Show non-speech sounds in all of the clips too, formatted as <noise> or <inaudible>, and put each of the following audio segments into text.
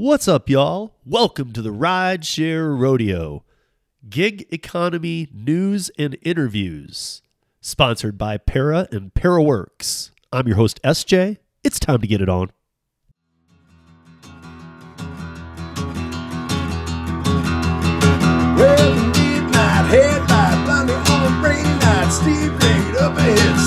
What's up, y'all? Welcome to the Rideshare Rodeo, gig economy news and interviews, sponsored by Para and ParaWorks. I'm your host, SJ. It's time to get it on. Well, on up ahead,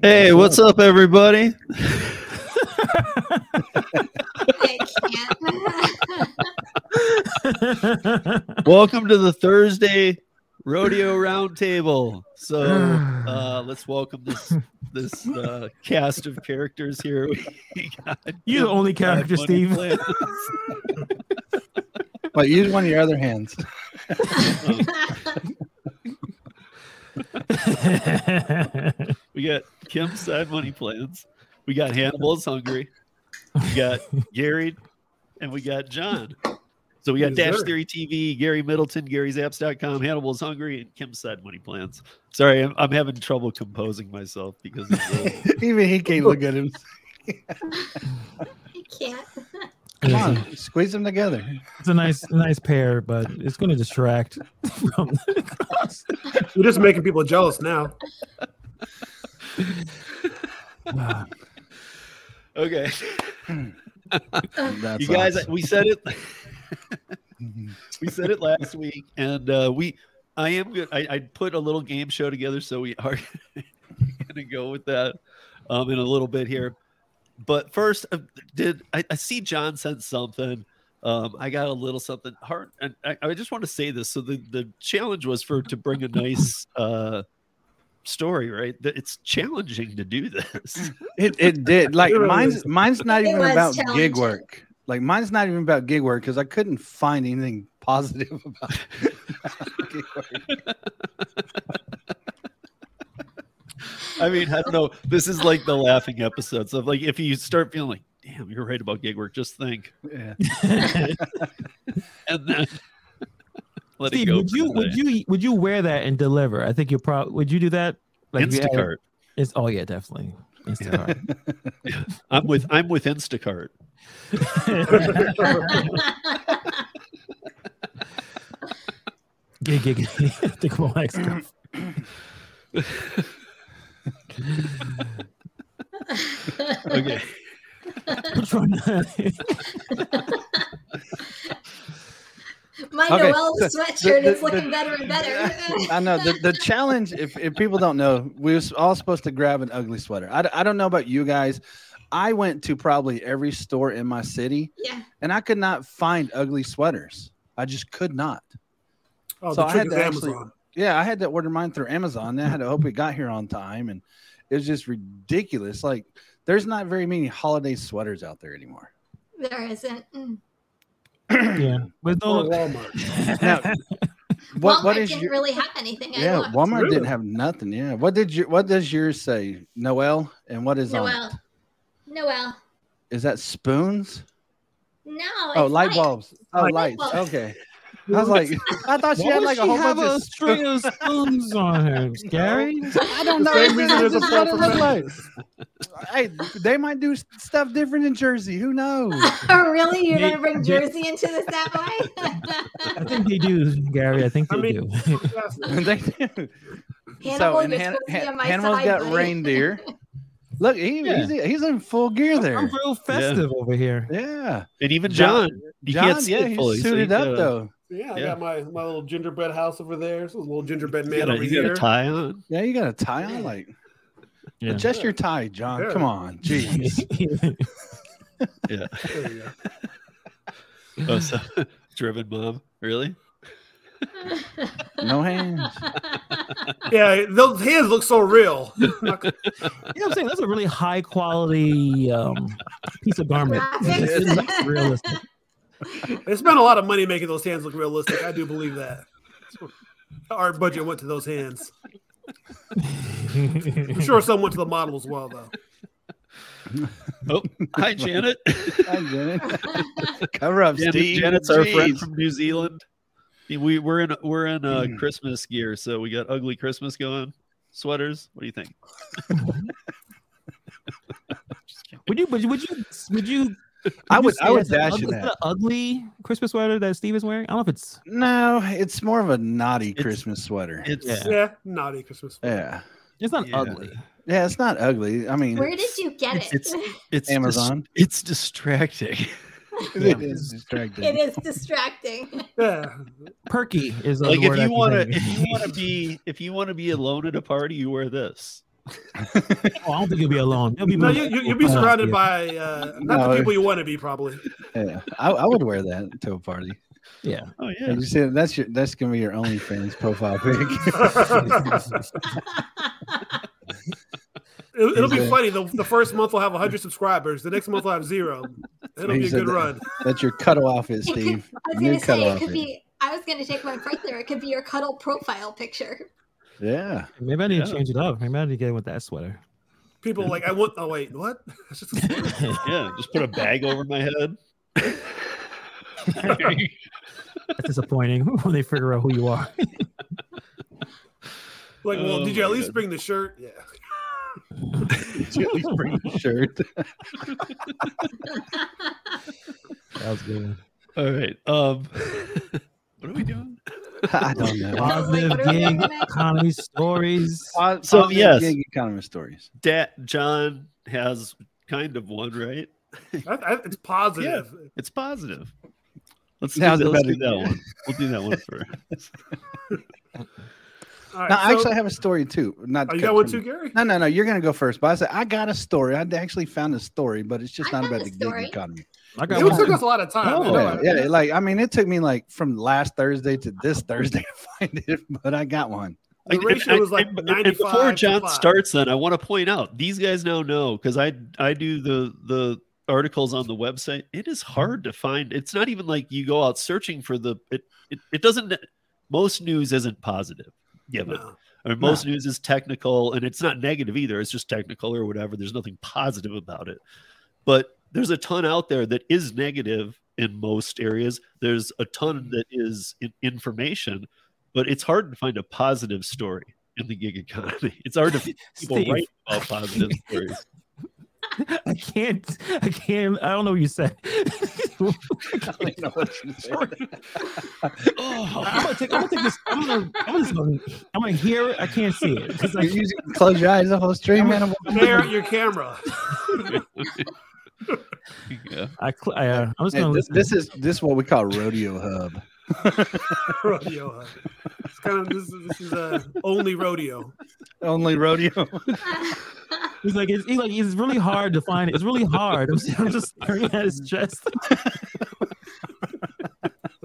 Hey, what's up, everybody? <laughs> Welcome to the Thursday Rodeo Roundtable. So <sighs> uh, let's welcome this this uh, cast of characters here. <laughs> You're the only character, Steve. <laughs> But use one of your other hands. <laughs> We got Kim's Side Money Plans. We got Hannibal's Hungry. We got Gary, and we got John. So we got Dash sir. Theory TV, Gary Middleton, Gary'sApps.com, Hannibal's Hungry, and Kim's Side Money Plans. Sorry, I'm, I'm having trouble composing myself because of the, <laughs> Even he can't look at him. <laughs> I can't. Come on, squeeze them together. it's a nice, nice pair, but it's going to distract <laughs> from the cross. You're just making people jealous now. <sighs> Okay. That's you guys, awesome. we said it. <laughs> we said it last week, and uh, we. I am good. I, I put a little game show together, so we are <laughs> gonna go with that um, in a little bit here. But first, uh, did I, I see John sent something? Um, I got a little something hard, and I, I just want to say this. So the the challenge was for to bring a nice uh, story, right? That It's challenging to do this. <laughs> It, it did. Like mine's mine's not even about gig work. Like mine's not even about gig work because I couldn't find anything positive <laughs> about gig work. I mean, I don't know. This is like the laughing episodes of like if you start feeling like, damn, you're right about gig work, just think. Yeah. <laughs> And then <laughs> let Steve, it go. would you would you would you wear that and deliver? I think you're probably would you do that? if you had- Instacart. It's oh yeah, definitely. Instacart. I'm with I'm with Instacart. <laughs> gig, gig, gig. Think about like stuff. Okay. Which one? My Okay, Noel so sweatshirt the- is the- looking better and better. I know the, the challenge. If, if people don't know, we was all supposed to grab an ugly sweater. I don't know about you guys. I went to probably every store in my city, yeah. and I could not find ugly sweaters. I just could not. Oh, So the I had is to actually- Amazon. Yeah, I had to order mine through Amazon. Then I had to hope it got here on time, and it was just ridiculous. Like, there's not very many holiday sweaters out there anymore. There isn't. Mm. <clears throat> yeah. <clears throat> With Or no Walmart. <laughs> Now, what Walmart what is didn't your? really have anything. Yeah, looked. Walmart Really? didn't have nothing. Yeah, what did your what does yours say? Noel, and what is on Noel. it? Noel. Is that spoons? No. Oh, it's light light. bulbs. Oh, Light lights. bulbs. Okay. I was like, I thought she Why had like a whole have bunch a of string of <laughs> spoons on her, Gary? I don't know. Same reason That's a what it peppermint. looked like. Hey, they might do stuff different in Jersey. Who knows? <laughs> Oh, really? You're gonna bring Jersey into this that way? I think they do, Gary. I think I they mean- do. <laughs> they do. Hannibal, and you're Han- supposed to be Han- on my Hannibal's side, got buddy. reindeer. Look, he, Yeah. he's, he's in full gear there. I'm real festive over here. Yeah. And even John- John, you John, can't see yeah, it he's fully. so suited you up gotta- though. Yeah, I Yeah. got my, my little gingerbread house over there. So a little gingerbread man got, a, over you got a tie on. Yeah, you got a tie on, like Yeah. adjust your tie, John. Yeah. Come on, <laughs> jeez. Yeah. <laughs> There you go. Oh, so, <laughs> driven mom, really? No hands. Yeah, those hands look so real. Not- You know what I'm saying? That's a really high quality um, piece of garment. Graphics. It's not realistic. They spent a lot of money making those hands look realistic. I do believe that. Our budget went to those hands. I'm sure some went to the model as well, though. <laughs> Oh, hi, Janet. <laughs> Hi, Janet. <laughs> Cover up, Janet Steve. Janet's our friend from New Zealand. We we're in we're in uh, Mm. Christmas gear, so we got ugly Christmas going. Sweaters. What do you think? Would you? Would you? Would you? Would you? I you would. I would that's an dash ugly, in that. an ugly Christmas sweater that Steve is wearing. I don't know if it's. No, it's more of a naughty It's- Christmas sweater. It's Yeah. Yeah, naughty Christmas. Sweater. Yeah, It's not Yeah. ugly. yeah. It's not ugly. I mean, Where did you get it? It's- it's dis- Amazon. it's distracting. <laughs> it is distracting. it is distracting. Yeah, <laughs> Perky is like if you want to if you want to be if you want to be alone at a party, you wear this. Oh, I don't think you'll be alone. You'll be, no, you, you, you'll be surrounded by uh, not No. the people you want to be, probably. yeah, I, I would wear that to a party. Yeah. Oh Yeah. You see, that's your that's gonna be your OnlyFans profile pic. <laughs> It, it'll be funny. The, the first month we'll have 100 subscribers. The next month we'll have zero. It'll He be a good that. run. that's your cuddle outfit, It Steve. I was gonna say cuddle it could outfit. be. I was gonna take one further. It could be your cuddle profile picture. Yeah. Maybe I need Yeah. to change it up. Maybe I need to get with that sweater. People are like, I want. Oh wait, what? <laughs> Just. <laughs> Yeah, just put a bag over my head. <laughs> That's disappointing when they figure out who you are. like, well, Oh did you at least God. bring the shirt? Yeah. Did you at least bring the shirt? That was good. All right. Um, what are we doing? <laughs> I don't know. Positive What are we gig economy stories. So, positive yes. gig economy stories. Dat John has kind of one, right? I, I, it's positive. It's positive. Let's do, Now that, the let's do that one. We'll do that one <laughs> first. All right, No, I actually have a story too. Not oh, you got one too, Gary? No, no, no. You're gonna go first. But I said I got a story. I actually found a story, but it's just I not about a the gig economy. I got It one. took us a lot of time. Oh, I. Yeah, yeah. Like I mean, it took me like from last Thursday to this Thursday to find it, <laughs> but I got one. The ratio I- was like and- and before John five. starts, then I want to point out these guys now know because I I do the the articles on the website. It is hard to find. It's not even like you go out searching for the it. It, it doesn't. Most news isn't positive. Given. No. I mean, most news is technical, and it's not negative either. It's just technical or whatever. There's nothing positive about it. But there's a ton out there that is negative in most areas. There's a ton mm-hmm. that is in- information, but it's hard to find a positive story in the gig economy. <laughs> It's hard to <laughs> people Steve. write about positive stories. <laughs> I can't. I can't. I don't know what you said. Oh, I'm gonna take. I'm gonna take this. I'm gonna. I'm just gonna. I'm gonna hear it. I can't see it. 'Cause I You, you close your eyes the whole stream, man. Stare at your camera. Yeah. I, cl- I, uh, I'm just Hey, gonna this, this is this is what we call rodeo hub. <laughs> rodeo. Hub. It's kind of this, is- this is uh, only rodeo. Only rodeo. <laughs> He's like, it's, he's like, it's really hard to find it. It's really hard. I'm, I'm just staring at his chest. <laughs>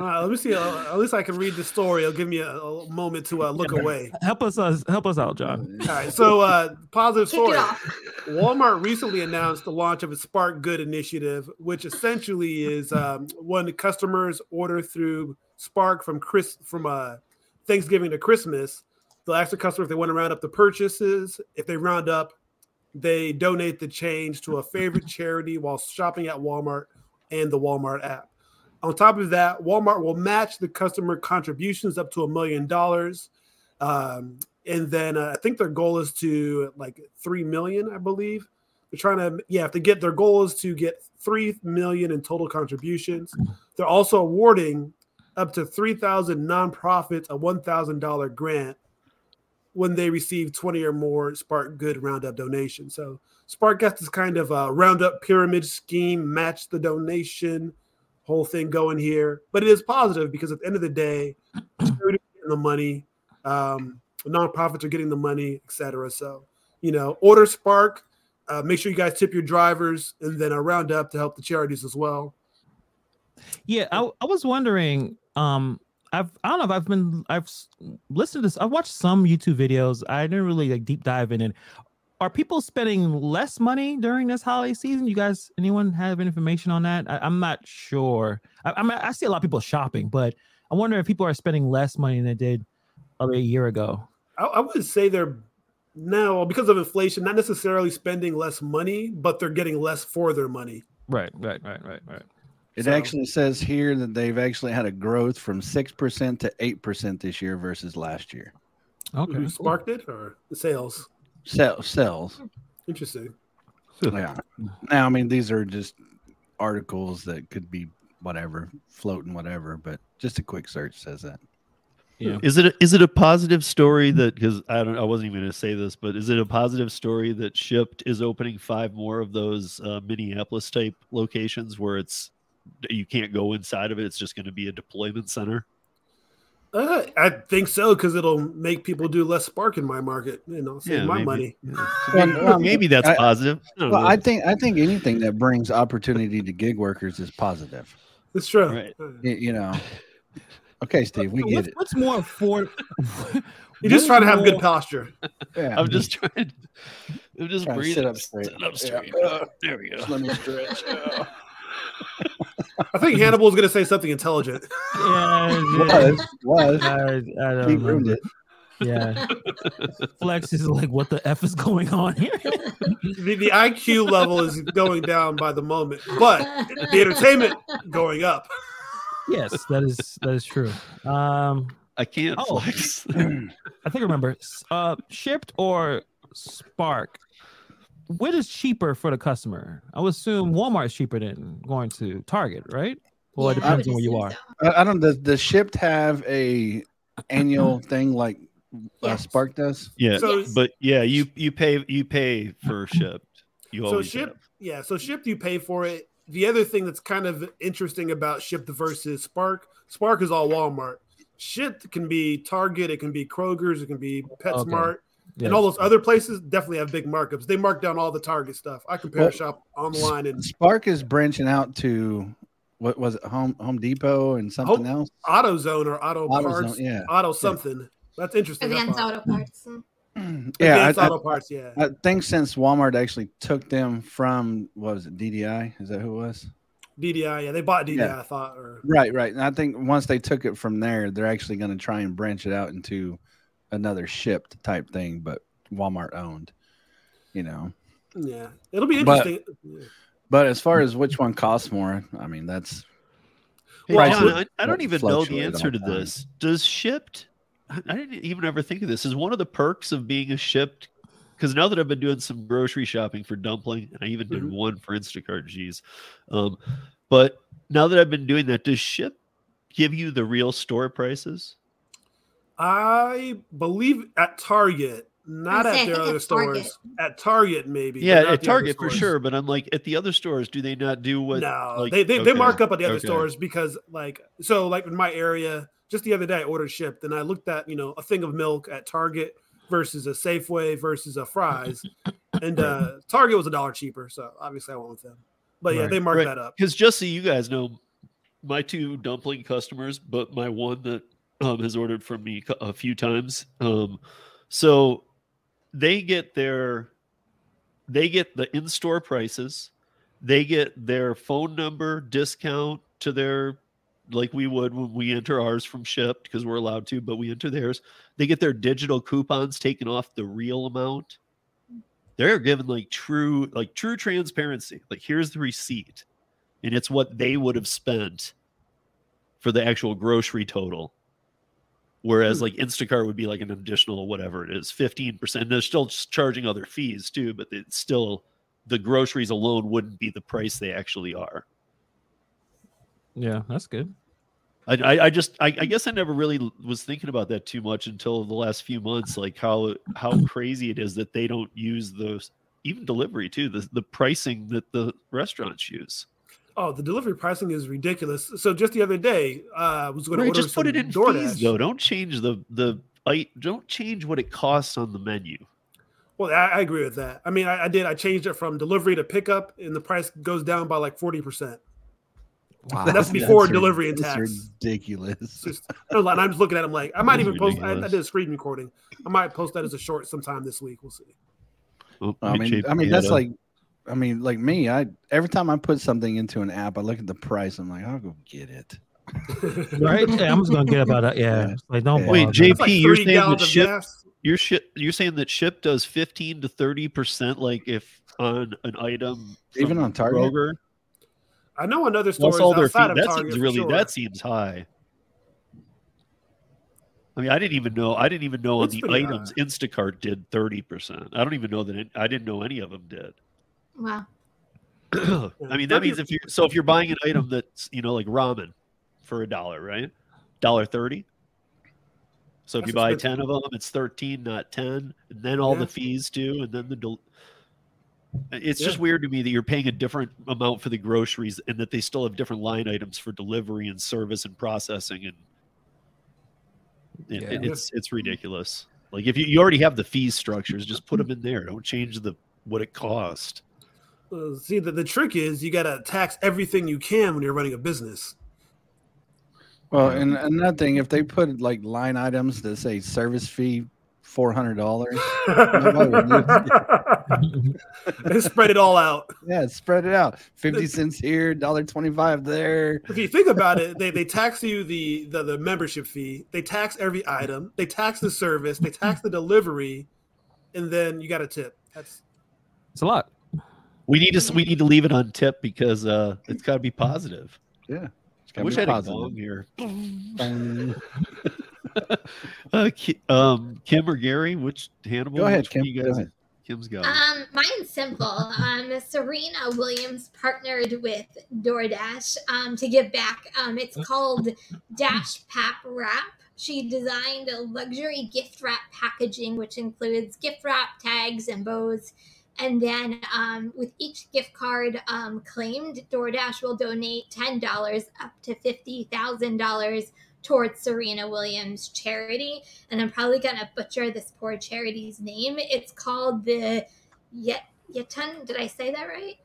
Uh, let me see. Uh, at least I can read the story. It'll give me a, a moment to uh, look away. Help us, uh, help us out, John. All right. So, uh, positive story. Walmart recently announced the launch of a Spark Good initiative, which essentially is um, when the customers order through Spark from Chris from uh, Thanksgiving to Christmas, they'll ask the customer if they want to round up the purchases. If they round up, they donate the change to a favorite charity while shopping at Walmart and the Walmart app. On top of that, Walmart will match the customer contributions up to a million dollars. Um, and then uh, I think their goal is to like three million, I believe. They're trying to, yeah, if they get their goal is to get three million in total contributions. They're also awarding up to three thousand nonprofits a one thousand dollar grant when they receive twenty or more Spark Good Roundup donations. So Spark gets this kind of a Roundup pyramid scheme, match the donation, whole thing going here. But it is positive because at the end of the day, getting the money. Um, nonprofits are getting the money, etc. So, you know, order Spark. Uh, make sure you guys tip your drivers, and then a roundup to help the charities as well. Yeah, I, I was wondering. Um, I've I don't know if I've been I've listened to this. I've watched some YouTube videos. I didn't really like deep dive in it. Are people spending less money during this holiday season? You guys, anyone have any information on that? I, I'm not sure. I, I'm I see a lot of people shopping, but I wonder if people are spending less money than they did about a year ago. I, I would say they're now because of inflation, not necessarily spending less money, but they're getting less for their money. Right, right, right, right, right. It So- actually says here that they've actually had a growth from six percent to eight percent this year versus last year. Okay. Who sparked it or the sales? Sell, sells. Interesting. Yeah. Now, I mean, these are just articles that could be whatever, floating whatever, but just a quick search says that. Yeah. Is it a, is it a positive story that because I don't I wasn't even going to say this, but is it a positive story that Shipt is opening five more of those uh, Minneapolis type locations where it's you can't go inside of it; it's just going to be a deployment center. Uh, I think so because it'll make people do less spark in my market. You know, save my maybe. money. Yeah. Well, maybe, well, maybe that's I- positive. I Well, know. I think I think anything that brings opportunity to gig workers is positive. It's true. Right. Uh, Y- You, know. Okay, Steve, we get What's, it. what's more afford? <laughs> You're just trying to have good posture. Yeah. I'm just trying. I'm just Trying breathing. sit up straight. Sit up Yeah. straight. Uh, There we go. Let me stretch. Yeah. <laughs> I think Hannibal was going to say something intelligent. Yeah, <laughs> was was. I, I don't He ruined it. Yeah. Flex is like, what the F is going on here? The, the IQ level is going down by the moment, but the entertainment going up. yes, that is that is true. Um, I can't Oh. flex. I think I remember. Uh, Shipt or Spark. What is cheaper for the customer? I would assume Walmart's cheaper than going to Target, right? Well, it Yeah, I depends on where you are. so. I, I don't. Does the Shipt have a annual <clears throat> thing like uh, Spark does? yeah, So- but yeah, you you pay you pay for Shipt. You So always ship, have. yeah. So Shipt, you pay for it. The other thing that's kind of interesting about Shipt versus Spark, Spark is all Walmart. Shipt can be Target, it can be Kroger's, it can be PetSmart, Yes. and all those other places definitely have big markups. They mark down all the Target stuff. I compare Well, shop online and Spark is branching out to what was it? Home Home Depot and something else. AutoZone or Auto AutoZone, Parts, yeah. Auto something. That's interesting. Advanced thought. auto parts. Mm. Yeah, Advanced I, I, Auto Parts. Yeah. I think since Walmart actually took them from what was it DDI? Is that who it was? DDI. Yeah, they bought DDI. Yeah. I thought. Or Right, right. And I think once they took it from there, they're actually going to try and branch it out into another Shipt type thing, but Walmart owned. You know, yeah, it'll be interesting. Yeah. but as far as which one costs more, I mean that's Well, John, I- I, I don't even know the answer to this. Does Shipt? I I didn't even ever think of this. Is one of the perks of being a Shipt? Because now that I've been doing some grocery shopping for dumpling, and I even did Mhm. one for Instacart. Geez, um, but now that I've been doing that, does ship give you the real store prices? I believe at Target, not at say, their other at Target. stores. At Target, maybe. Yeah, at Target for sure. But I'm like, at the other stores, do they not do what? no, like- they they, they mark up at the other okay. stores because like so like in my area, just the other day I ordered Shipt and I looked at you know a thing of milk at Target versus a Safeway versus a Fry's, <laughs> and uh Target was a dollar cheaper, so obviously I went with them. But yeah, Right. they marked Right. that up. Because just so you guys know, my two dumpling customers, but my one that um, has ordered from me a few times. Um, so they get their they get the in-store prices. They get their phone number discount to their like we would when we enter ours from Shipt because we're allowed to, but we enter theirs. They get their digital coupons taken off the real amount. They're given like true like true transparency. Like here's the receipt and it's what they would have spent for the actual grocery total. Whereas Hmm. like Instacart would be like an additional whatever it is, 15%. They're still charging other fees too, but it's still the groceries alone wouldn't be the price they actually are. Yeah, that's good. I, I, I just I, I guess I never really was thinking about that too much until the last few months, like how how crazy it is that they don't use those even delivery too, the the pricing that the restaurants use. Oh, the delivery pricing is ridiculous. So just the other day, uh, I was going to order just put some it in DoorDash. fees though. Don't change the the I don't change what it costs on the menu. Well, I, I agree with that. I mean, I, I did. I changed it from delivery to pickup, and the price goes down by like forty percent. Wow. That's before rid- delivery and that's tax. ridiculous. Just, and I'm just looking at him like I might That's even post. I, I did a screen recording. I might post that as a short sometime this week. We'll see. I mean, I mean that's a- like, I mean, like me. I every time I put something into an app, I look at the price. I'm like, I'll go get it. <laughs> right? Yeah, I'm just gonna get about that. Yeah, Yeah. Like don't Yeah. Wait, JP, like you're saying that ship, gas. you're ship, you're saying that ship does 15 to 30 percent, like if on an item, Even on Target? Kroger? I know another That's stores all their outside fee. of That Target. seems really sure. that seems high. I mean, I didn't even know. I didn't even know on the pretty items Instacart did 30 percent. I don't even know that. It, I didn't know any of them did. Wow. <clears throat> I mean, that means if you're so if you're buying an item that's you know like ramen for a dollar, right? Dollar thirty. So if That's you buy ten of them, it's thirteen, not ten, and then all Yeah. the fees too, and then the. Del- it's just weird to me that you're paying a different amount for the groceries, and that they still have different line items for delivery and service and processing, and it, Yeah. it's it's ridiculous. Like if you, you already have the fees structures, just put mm-hmm. them in there. Don't change the what it cost. Uh, see, the, the trick is you got to tax everything you can when you're running a business. Well, and another thing, if they put like line items that say service fee four hundred dollars, <laughs> they spread it all out. yeah, spread it out. <laughs> Fifty cents here, dollar twenty five there. If you think about it, they, they tax you the, the the membership fee. They tax every item. They tax the service. They tax the delivery, and then you got a tip. That's It's a lot. We need to we need to leave it on tip because uh it's got to be positive. Yeah, it's I wish I had a positive. gong here. Um, <laughs> <laughs> Uh, um, Kim or Gary, which Hannibal? Go ahead, Kim. You Go guys, ahead. Kim's got. it. Um, mine's simple. Um, Serena Williams partnered with DoorDash um, to give back. Um, it's called Dash Pap Wrap. She designed a luxury gift wrap packaging, which includes gift wrap, tags, and bows. And then um, with each gift card um, claimed, DoorDash will donate $10 up to $50,000 towards Serena Williams charity. And I'm probably going to butcher this poor charity's name. It's called the Yet Yeton. Did I say that right?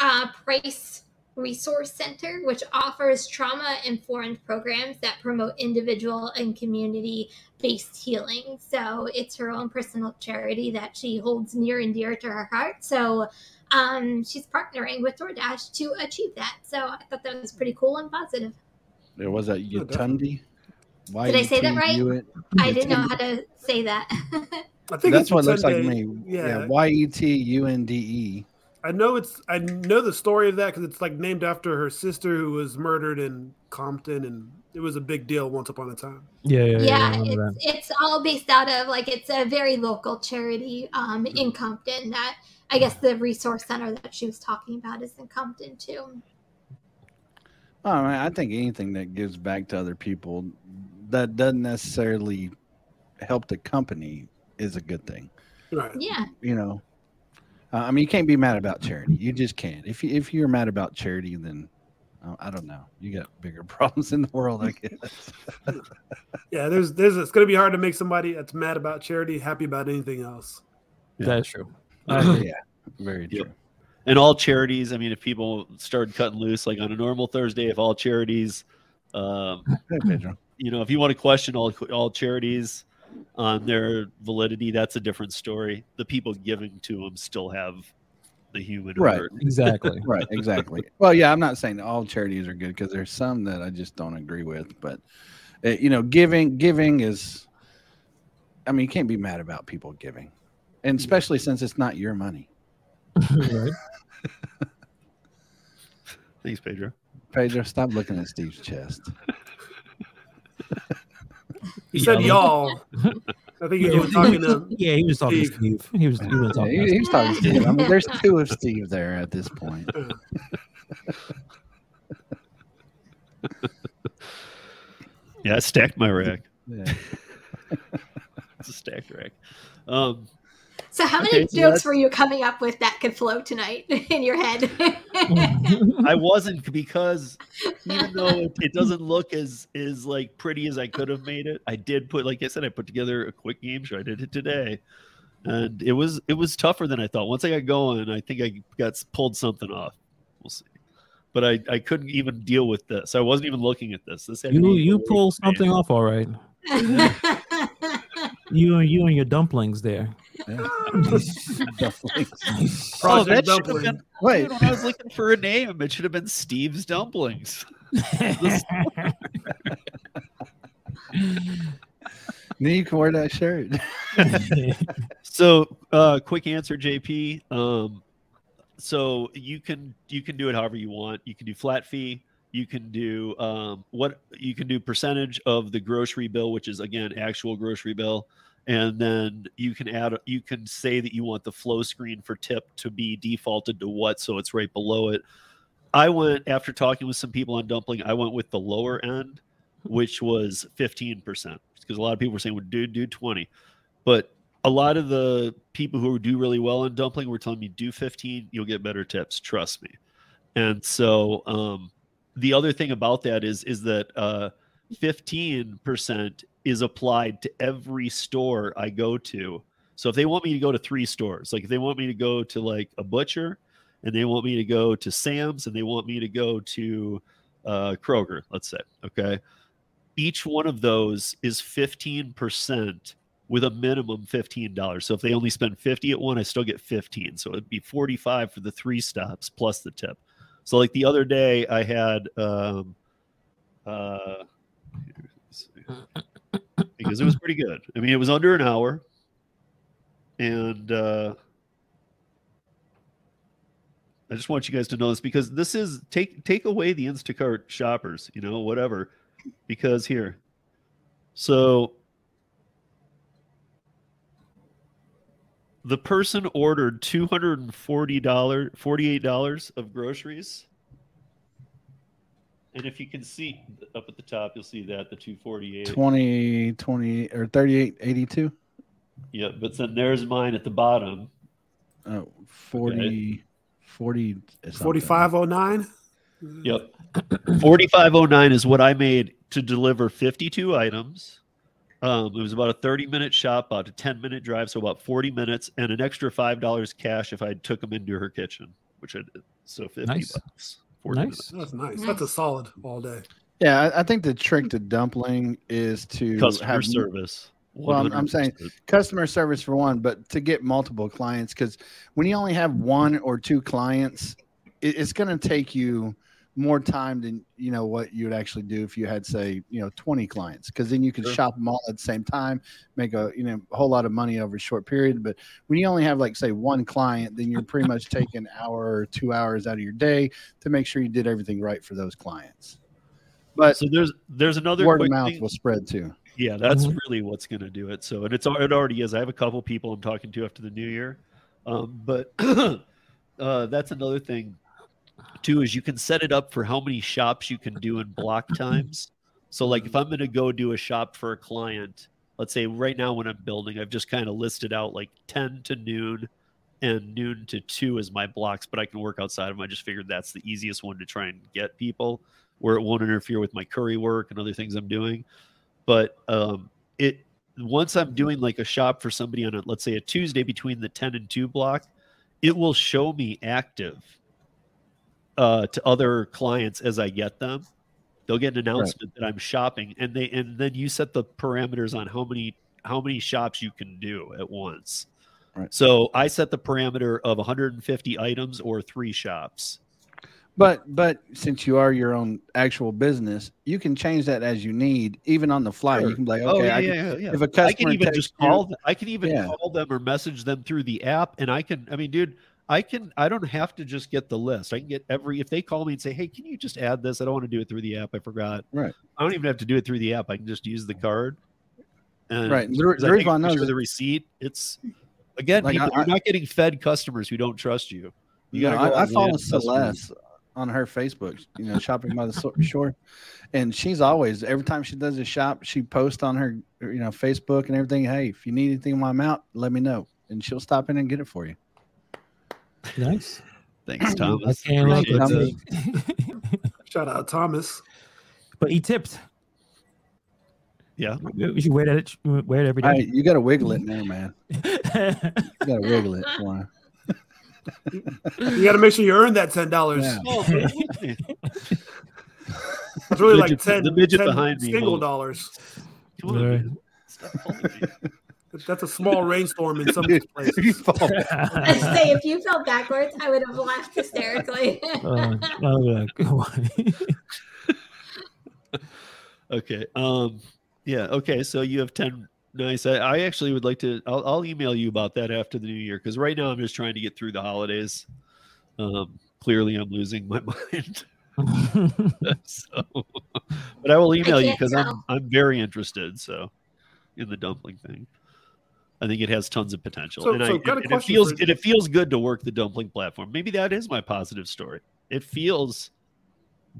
Uh, Price Resource Center, which offers trauma informed programs that promote individual and community based healing. So it's her own personal charity that she holds near and dear to her heart. So um, she's partnering with DoorDash to achieve that. So I thought that was pretty cool and positive. There was that Oh, Yutundi. Did I say that right? Y-E-T-U-N- I didn't know how to say that. I think That's what it looks like to me. Yeah. Yeah, Y E T U N D E. I know it's. I know the story of that because it's like named after her sister who was murdered in Compton, and it was a big deal once upon a time. Yeah, yeah, yeah. Yeah, it's, it's all based out of like it's a very local charity um, in Compton that I guess the resource center that she was talking about is in Compton too. Oh, I, I think anything that gives back to other people that doesn't necessarily help the company is a good thing. Right. Yeah, You know, uh, I mean, you can't be mad about charity. You just can't. If you, if you're mad about charity, then uh, I don't know. You got bigger <laughs> problems in the world, I guess. <laughs> Yeah. There's. There's. It's going to be hard to make somebody that's mad about charity happy about anything else. Yeah. That's true. Uh, <laughs> yeah, very Yep. true. and all charities. I mean, if people started cutting loose, like on a normal Thursday, if all charities, um, Hey, Pedro. you know, if you want to question all all charities on their validity, that's a different story. The people giving to them still have the human Right. heart. Exactly. <laughs> Right, exactly. well, yeah, I'm not saying all charities are good because there's some that I just don't agree with. But uh, you know, giving giving is, I mean, you can't be mad about people giving, and especially since it's not your money. <laughs> right. Thanks, Pedro. Pedro, stop looking at Steve's chest. <laughs> He said y'all. I think he was talking to. Yeah, he was talking Steve. to Steve. He was, he was Yeah, talking. he, to he's talking Steve. I mean, there's <laughs> two of Steve there at this point. Yeah, I stacked my rack. Yeah. <laughs> It's a stacked rack. Um, So how many Okay, jokes that's- were you coming up with that could flow tonight <laughs> in your head? <laughs> I wasn't because even though it, it <laughs> doesn't look as as like pretty as I could have made it, I did put like I said, I put together a quick game show. I did it today, and it was it was tougher than I thought. Once I got going, I think I got pulled something off. We'll see. but I, I couldn't even deal with this. I wasn't even looking at this. This You be you pull something off all right. You and you and your dumplings there. Dumplings. Oh, that should have been. Wait, Dude, when I was looking for a name, it should have been Steve's Dumplings. <laughs> then you can wear that shirt. <laughs> So, uh, quick answer, JP. Um, so you can you can do it however you want. You can do flat fee. You can do um, what you can do percentage of the grocery bill, which is again actual grocery bill, and then you can add you can say that you want the flow screen for tip to be defaulted to what, so it's right below it. I went after talking with some people on dumpling. I went with the lower end, which was fifteen percent, because a lot of people were saying, "Well, dude, do 20 but a lot of the people who do really well on dumpling were telling me do 15 you'll get better tips trust me and so um, the other thing about that is is that uh, 15% is applied to every store i go to so if they want me to go to three stores like if they want me to go to like a butcher and they want me to go to sam's and they want me to go to uh, kroger let's say okay each one of those is 15% with a minimum $15. So if they only spend 50 at one, I still get 15. So it'd be 45 for the three stops plus the tip. So like the other day I had um uh. Because it was pretty good. I mean it was under an hour and uh I just want you guys to know this because this is take take away the Instacart shoppers, you know, whatever. Because here. So the person ordered $240 $48 of groceries and if you can see up at the top you'll see that the 248 20, 20, or 3882. yeah but then there's mine at the bottom Oh, 40, 40. 4509. yep 4509 is what i made to deliver 52 items um, it was about a 30 minute shop about a 10 minute drive so about 40 minutes and an extra five dollars cash if i took them into her kitchen which i did so 50 Nice. bucks 40 Nice. minutes. That's nice. That's a solid all day. Yeah, I, I think the trick to dumpling is to customer have service Well, I'm- I'm saying customer service for one, but to get multiple clients, because when you only have one or two clients, it, it's going to take you more time than you know what you would actually do if you had say you know 20 clients because then you can Sure. shop them all at the same time make a you know a whole lot of money over a short period but when you only have like say one client then you're pretty much taking an hour or two hours out of your day to make sure you did everything right for those clients but so there's there's another word of mouth thing- will spread too Yeah, that's Mhm. really what's going to do it. So, and it's al- it already is. I have a couple people I'm talking to after the new year, um, but <clears throat> uh, that's another thing too. Is you can set it up for how many shops you can do in block <laughs> times. So, like if I'm going to go do a shop for a client, let's say right now when I'm building, I've just kind of listed out like 10 to noon and noon to two as my blocks, but I can work outside of them. I just figured that's the easiest one to try and get people where it won't interfere with my Curri work and other things I'm doing but um, it once I'm doing like a shop for somebody on a let's say a Tuesday between the 10 and 2 block, it will show me active uh, to other clients as I get them. They'll get an announcement that I'm shopping, and they and then you set the parameters on how many how many shops you can do at once. Right. So I set the parameter of 150 items or three shops. But but since you are your own actual business, you can change that as you need, even on the fly. Sure. You can be like, Oh yeah, I can, yeah, yeah. if a I customer can even just call. Them, I can even Yeah. call them or message them through the app, and I can. I mean, dude, I can. I don't have to just get the list. I can get every. If they call me and say, "Hey, can you just add this?" I don't want to do it through the app. I forgot. Right. I don't even have to do it through the app. I can just use the card. And Right. The, because the I reason take why I a know picture of that- the receipt. It's again, Like, people, I- you're not getting fed customers who don't trust you. You gotta go I, I follow. Celeste on her Facebook, you know, shopping by the shore, and she's always every time she does a shop, she posts on her, you know, Facebook and everything. Hey, if you need anything while I'm out, let me know, and she'll stop in and get it for you. Nice. Thanks, Thomas. Appreciate help that. <laughs> Shout out Thomas. but he tipped. Yeah. We should wear that. Wear it every All right, day. you got to wiggle it now, man. You got to wiggle it for. You got to make sure you earn that ten dollars. Yeah. <laughs> Oh. <laughs> It's really like ten, the midget 10 behind me single won't- dollars. Come on, Right. man. Stop pulling me. That's a small rainstorm in some of these <laughs> places. I say if you fell backwards, I would have laughed hysterically. Uh, I'll like, Okay. Um. Yeah. Okay. So you have ten. Nice. I, I actually would like to. I'll, I'll email you about that after the new year because right now I'm just trying to get through the holidays. Um. Clearly, I'm losing my <laughs> mind. <laughs> so, but I will email you because I'm. I'm very interested. So, in the dumpling thing, I think it has tons of potential, So- and, so I, got a and it feels and it feels good to work the dumpling platform. Maybe that is my positive story. It feels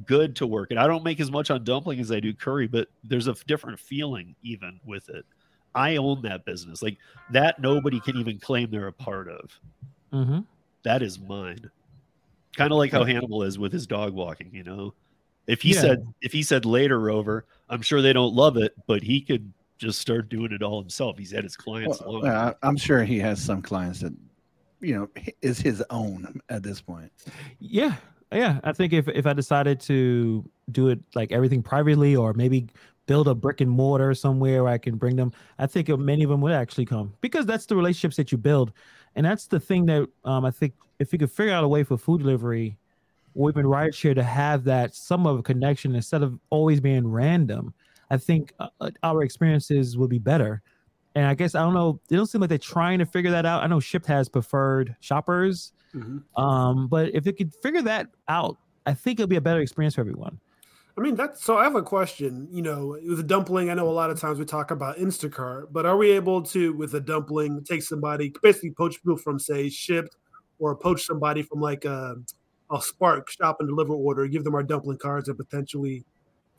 good to work it. I don't make as much on dumpling as I do Curri, but there's a different feeling even with it. I own that business. Like that nobody can even claim they're a part of. hmm That is mine. Kind of like how Hannibal is with his dog walking, you know. If he Yeah. said if he said later Rover, I'm sure they don't love it, but he could just start doing it all himself. He's had his clients Well, long. well, I- I'm sure he has some clients that, you know, is his own at this point. Yeah, yeah. I think if if I decided to do it like everything privately, or maybe build a brick and mortar somewhere where I can bring them, I think many of them would actually come because that's the relationships that you build, and that's the thing that um, I think if we could figure out a way for food delivery or even rideshare to have that some of a connection instead of always being random, I think uh, uh, our experiences would be better. And I guess I don't know. They don't seem like they're trying to figure that out. I know Shipt has preferred shoppers. Mhm. Um, but if they could figure that out, I think it'll be a better experience for everyone. I mean, that's so. I have a question. You know, with a dumpling, I know a lot of times we talk about Instacart, but are we able to, with a dumpling, take somebody, basically poach people from, say, Shipt, or poach somebody from like a, a Spark shop and deliver order, give them our dumpling cards, and potentially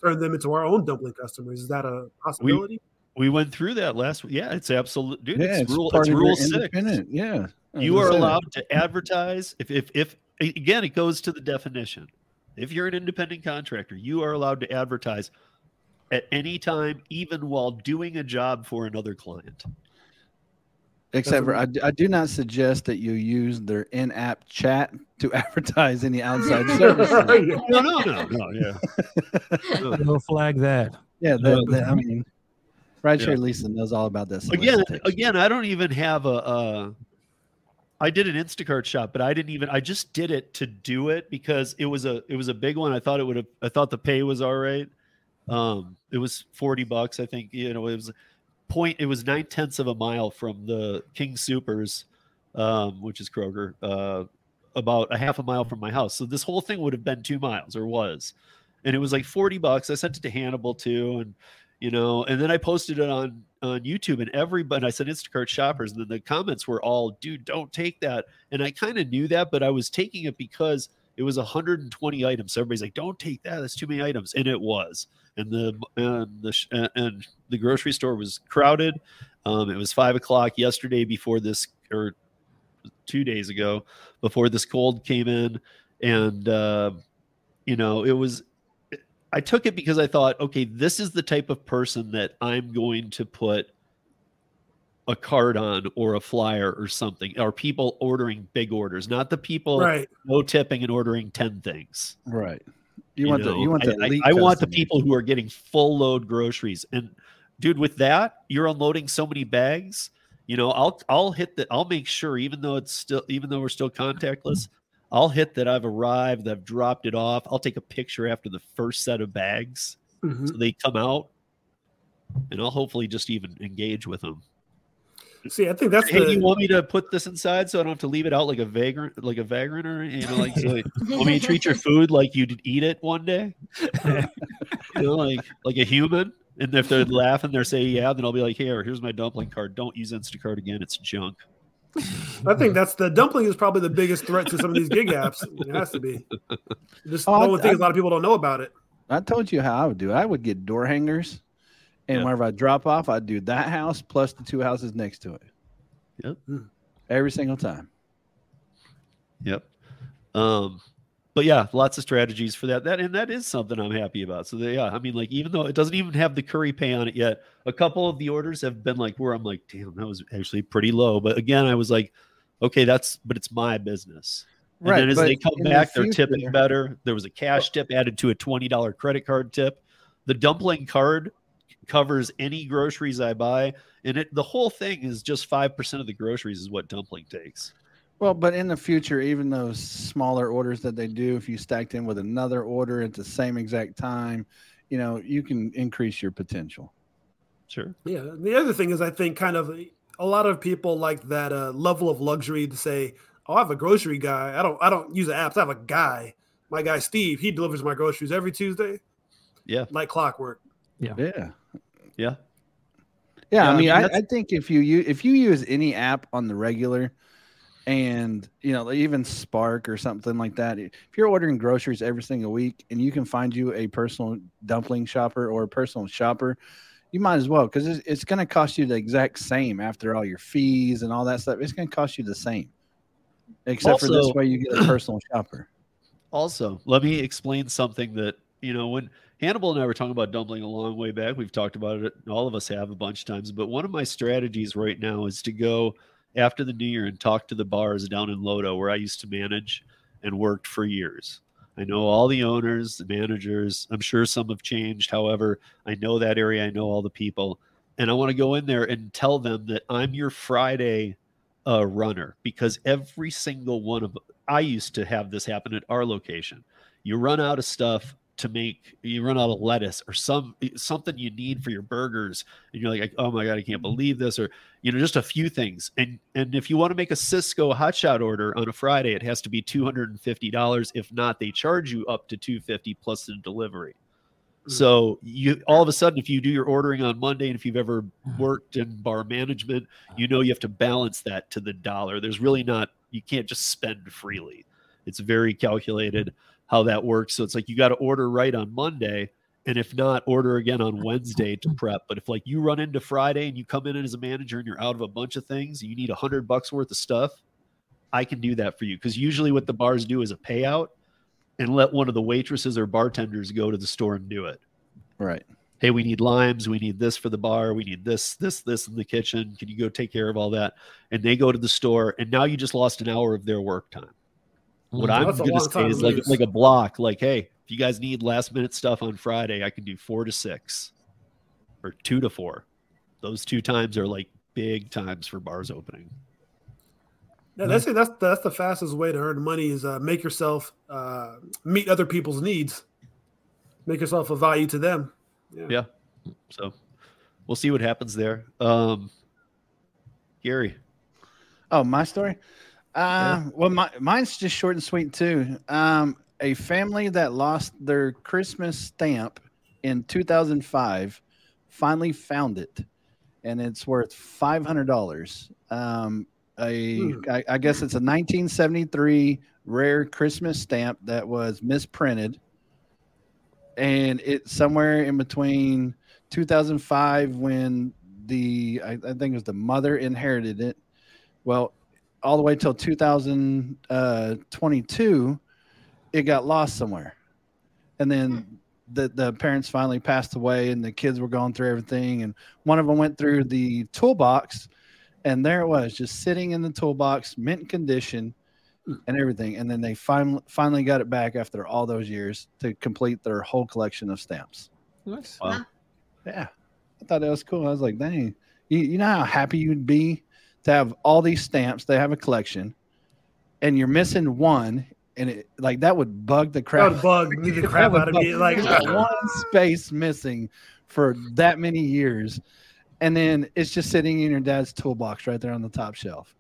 turn them into our own dumpling customers? Is that a possibility? we went through that last week. Yeah, it's absolute dude. yeah, it's, rule it's rule six. independent. Yeah, you are allowed to advertise if if if again it goes to the definition if you're an independent contractor you are allowed to advertise at any time even while doing a job for another client Except for, I, I do not suggest that you use their in-app chat to <laughs> advertise any outside <laughs> services. no no no no <laughs> yeah We'll flag that. Yeah, No. that, that- I mean, Rideshare Yeah. Lisa knows all about this. again again i don't even have a uh i did an instacart shop but i didn't even i just did it to do it because it was a it was a big one i thought it would have i thought the pay was all right um it was 40 bucks i think you know it was point it was nine tenths of a mile from the King Soopers um which is kroger uh about a half a mile from my house. So this whole thing would have been two miles or was. And it was like 40 bucks. I sent it to hannibal too and you know and then i posted it on on youtube and everybody i said instacart shoppers and then the comments were all dude don't take that. And i kind of knew that but i was taking it because it was 120 items. So everybody's like don't take that. That's too many items. And it was. And the and the and the grocery store was crowded um, it was five o'clock yesterday before this or two days ago before this cold came in and uh, you know it was I took it because I thought, okay, this is the type of person that I'm going to put a card on or a flyer or something. Are people ordering big orders, not the people right. no tipping and ordering 10 things. right. You, want the you want the I, I- I want the people who are getting full load groceries. And dude, with that, you're unloading so many bags. You know, I'll I'll hit that. I'll make sure, even though it's still, even though we're still contactless, I'll hit that I've arrived, that I've dropped it off. I'll take a picture after the first set of bags, Mhm. so they come out, and I'll hopefully just even engage with them. See, I think that's Hey, do you want me to put this inside so I don't have to leave it out like a vagrant, like a vagrant, or you know, like so <laughs> want me to treat your food like you'd eat it one day? <laughs> you know, like like a human. And if they're laughing, they're saying yeah, then I'll be like, here, here's my dumpling card. Don't use Instacart again. It's junk. I think that's the dumpling is probably the biggest threat to some of these gig apps. It has to be. Just Oh, the I- only thing I- is a lot of people don't know about it. I told you how I would do. it. I would get door hangers, and Yeah. whenever I drop off, I'd do that house plus the two houses next to it. Yep. Every single time. Yep. Um, but yeah, lots of strategies for that. That and that is something I'm happy about. So they, yeah, I mean, like even though it doesn't even have the curry pay on it yet, a couple of the orders have been like where I'm like, damn, that was actually pretty low. But again, I was like, Okay, that's but it's my business. And Right, then as they come in the back, they're tipping better. There was a cash oh. tip added to a $20 credit card tip. The dumpling card covers any groceries I buy. And it the whole thing is just 5% of the groceries is what dumpling takes. Well, but in the future, even those smaller orders that they do, if you stacked in with another order at the same exact time, you know, you can increase your potential. Sure. Yeah. The other thing is, I think kind of a lot of people like that uh, level of luxury to say, "Oh, I have a grocery guy. I don't. I don't use the apps. I have a guy. My guy Steve. He delivers my groceries every Tuesday, Yeah. like clockwork." Yeah. Yeah. Yeah, Yeah, I I mean, mean, I, I think if you use if you use any app on the regular, and you know even Spark or something like that, if you're ordering groceries every single week and you can find you a personal dumpling shopper or a personal shopper, you might as well because it's, it's going to cost you the exact same after all your fees and all that stuff. It's going to cost you the same, except for this way you get a <clears throat> personal shopper. Also, let me explain something that, you know, when Hannibal and I were talking about dumpling a long way back, we've talked about it, all of us have a bunch of times, but one of my strategies right now is to go after the new year and talk to the bars down in Lodo where I used to manage and worked for years. I know all the owners, the managers. I'm sure some have changed. However, I know that area, I know all the people. And I want to go in there and tell them that I'm your Friday uh, runner because every single one of I used to have this happen at our location. You run out of stuff to make you run out of lettuce or some something you need for your burgers and you're like oh my god i can't believe this or you know just a few things. And and if you want to make a Sysco hotshot order on a friday it has to be $250 if not they charge you up to 250 plus the delivery. Mm. So you all of a sudden if you do your ordering on monday and if you've ever worked in bar management you know you have to balance that to the dollar. There's really not you can't just spend freely. It's very calculated how that works. So it's like you got to order right on monday and if not order again on wednesday to prep. But if like you run into friday and you come in as a manager and you're out of a bunch of things you need a hundred bucks worth of stuff i can do that for you. Because usually what the bars do is a payout and let one of the waitresses or bartenders go to the store and do it. Right. hey we need limes we need this for the bar we need this this this in the kitchen can you go take care of all that? And they go to the store and now you just lost an hour of their work time what i'm That's a going to long say time is to like lose. like a block like hey if you guys need last minute stuff on friday i can do four to six or two to four those two times are like big times for bars opening Yeah, that's it. That's that's the fastest way to earn money is uh, make yourself uh, meet other people's needs, make yourself a value to them. Yeah. so we'll see what happens there um gary Oh, my story. Uh, Well, my, mine's just short and sweet too. Um, a family that lost their Christmas stamp in 2005 finally found it, and it's worth five hundred dollars. Um, a, Hmm. I, I guess it's a 1973 rare Christmas stamp that was misprinted, and it's somewhere in between 2005 when the I, I think it was the mother inherited it well, all the way till 2022, uh, it got lost somewhere. And then hmm. the, the parents finally passed away and the kids were going through everything. And one of them went through the toolbox and there it was just sitting in the toolbox, mint condition hmm. and everything. And then they finally finally got it back after all those years to complete their whole collection of stamps. Nice. Wow. Yeah. I thought that was cool. I was like, dang, you, you know how happy you'd be to have all these stamps, they have a collection, and you're missing one, and it like that would bug the <laughs> That crap. would bug me the crap out of me. Like <laughs> one space missing for that many years. And then it's just sitting in your dad's toolbox right there on the top shelf.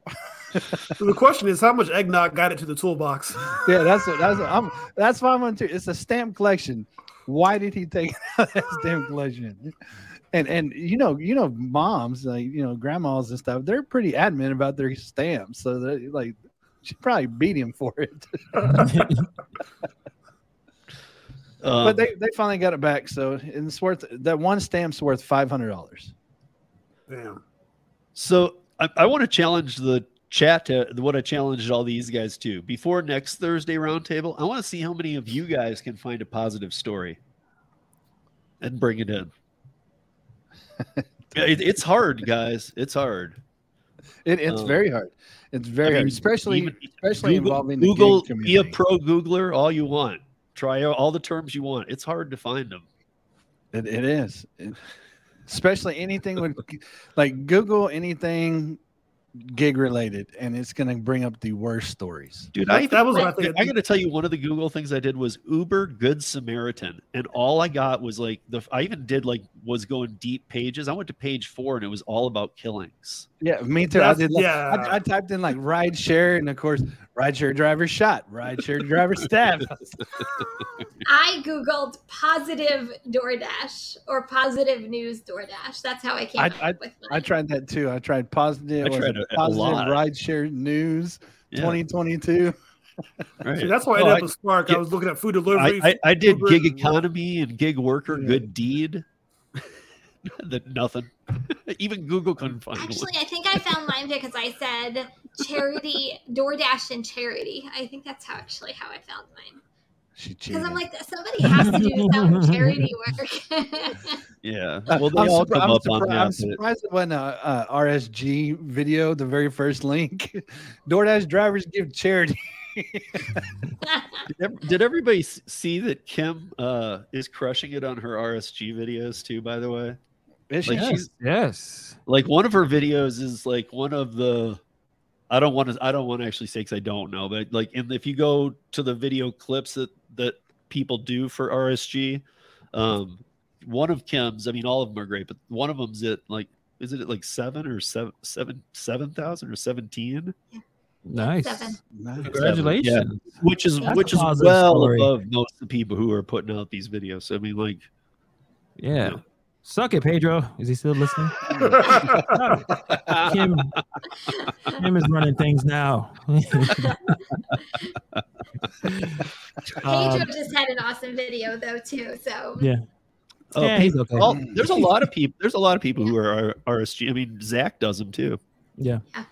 So <laughs> the question is, how much eggnog got it to the toolbox? Yeah, that's what that's what I'm that's why I'm on to. It's a stamp collection. Why did he take that stamp collection? And and you know, you know, moms, like you know, grandmas and stuff, they're pretty adamant about their stamps. So they like she probably beat him for it. <laughs> um, but they, they finally got it back. So and it's worth that one stamp's worth five hundred dollars. Damn. So I, I want to challenge the chat to what I challenged all these guys to before next Thursday roundtable. I want to see how many of you guys can find a positive story and bring it in. It, it's hard, guys. It's hard. It, it's Um, very hard. It's very I hard, especially even- especially Google, involving the Google be a pro Googler all you want. Try all the terms you want. It's hard to find them. It, it is, especially anything with <laughs> like Google anything gig related, and it's going to bring up the worst stories. Dude, That- I that was I, what I think- I got to tell you, one of the Google things I did was Uber Good Samaritan, and all I got was like the. I even did like was going deep pages. I went to page four, and it was all about killings. Yeah, me too. I That's- did. Like, yeah. I, I typed in like ride share, and of course, ride share driver shot, ride share driver stabbed. <laughs> I googled positive DoorDash or positive news DoorDash. That's how I came I- up I- with I tried that too. I tried positive. I tried a- a positive lot. ride share news Yeah, 2022. right. See, that's why I Oh, ended up with Spark. yeah. I was looking at food delivery. I, I did Uber gig and- economy and gig worker, Yeah. good deed. that <laughs> nothing. <laughs> Even Google couldn't find it. Actually, one. I think I found mine because I said charity, DoorDash and charity. I think that's how actually how I found mine. Because I'm like, somebody has to do some charity <laughs> work. <laughs> Yeah. Uh, Well, they I'm all surpri- come I'm up surpri- on I'm surprised it wasn't a, a RSG video, the very first link. DoorDash drivers give charity. Did Did everybody see that Kim uh, is crushing it on her RSG videos too? By the way, Is she? Like, Yes, she's- yes. like one of her videos is like one of the. I don't want to. I don't want to actually say because I don't know, but like, in, if you go to the video clips that that people do for RSG, um, one of Kim's. I mean, all of them are great, but one of them's at like, is it at like seven or seven, seven, seven thousand or seventeen? Nice. Seven. Nice. Congratulations. Which is That's which is positive well story. above most of the people who are putting out these videos. So, I mean, like. Yeah. Yeah. Suck it, Pedro. Is he still listening? Kim, Kim is running things now. <laughs> Pedro Um, just had an awesome video though too. So yeah. Oh, Yeah, he's okay. Well, there's a lot of people. There's a lot of people who are R- RSG. I mean, Zach does them too. Yeah. Yeah.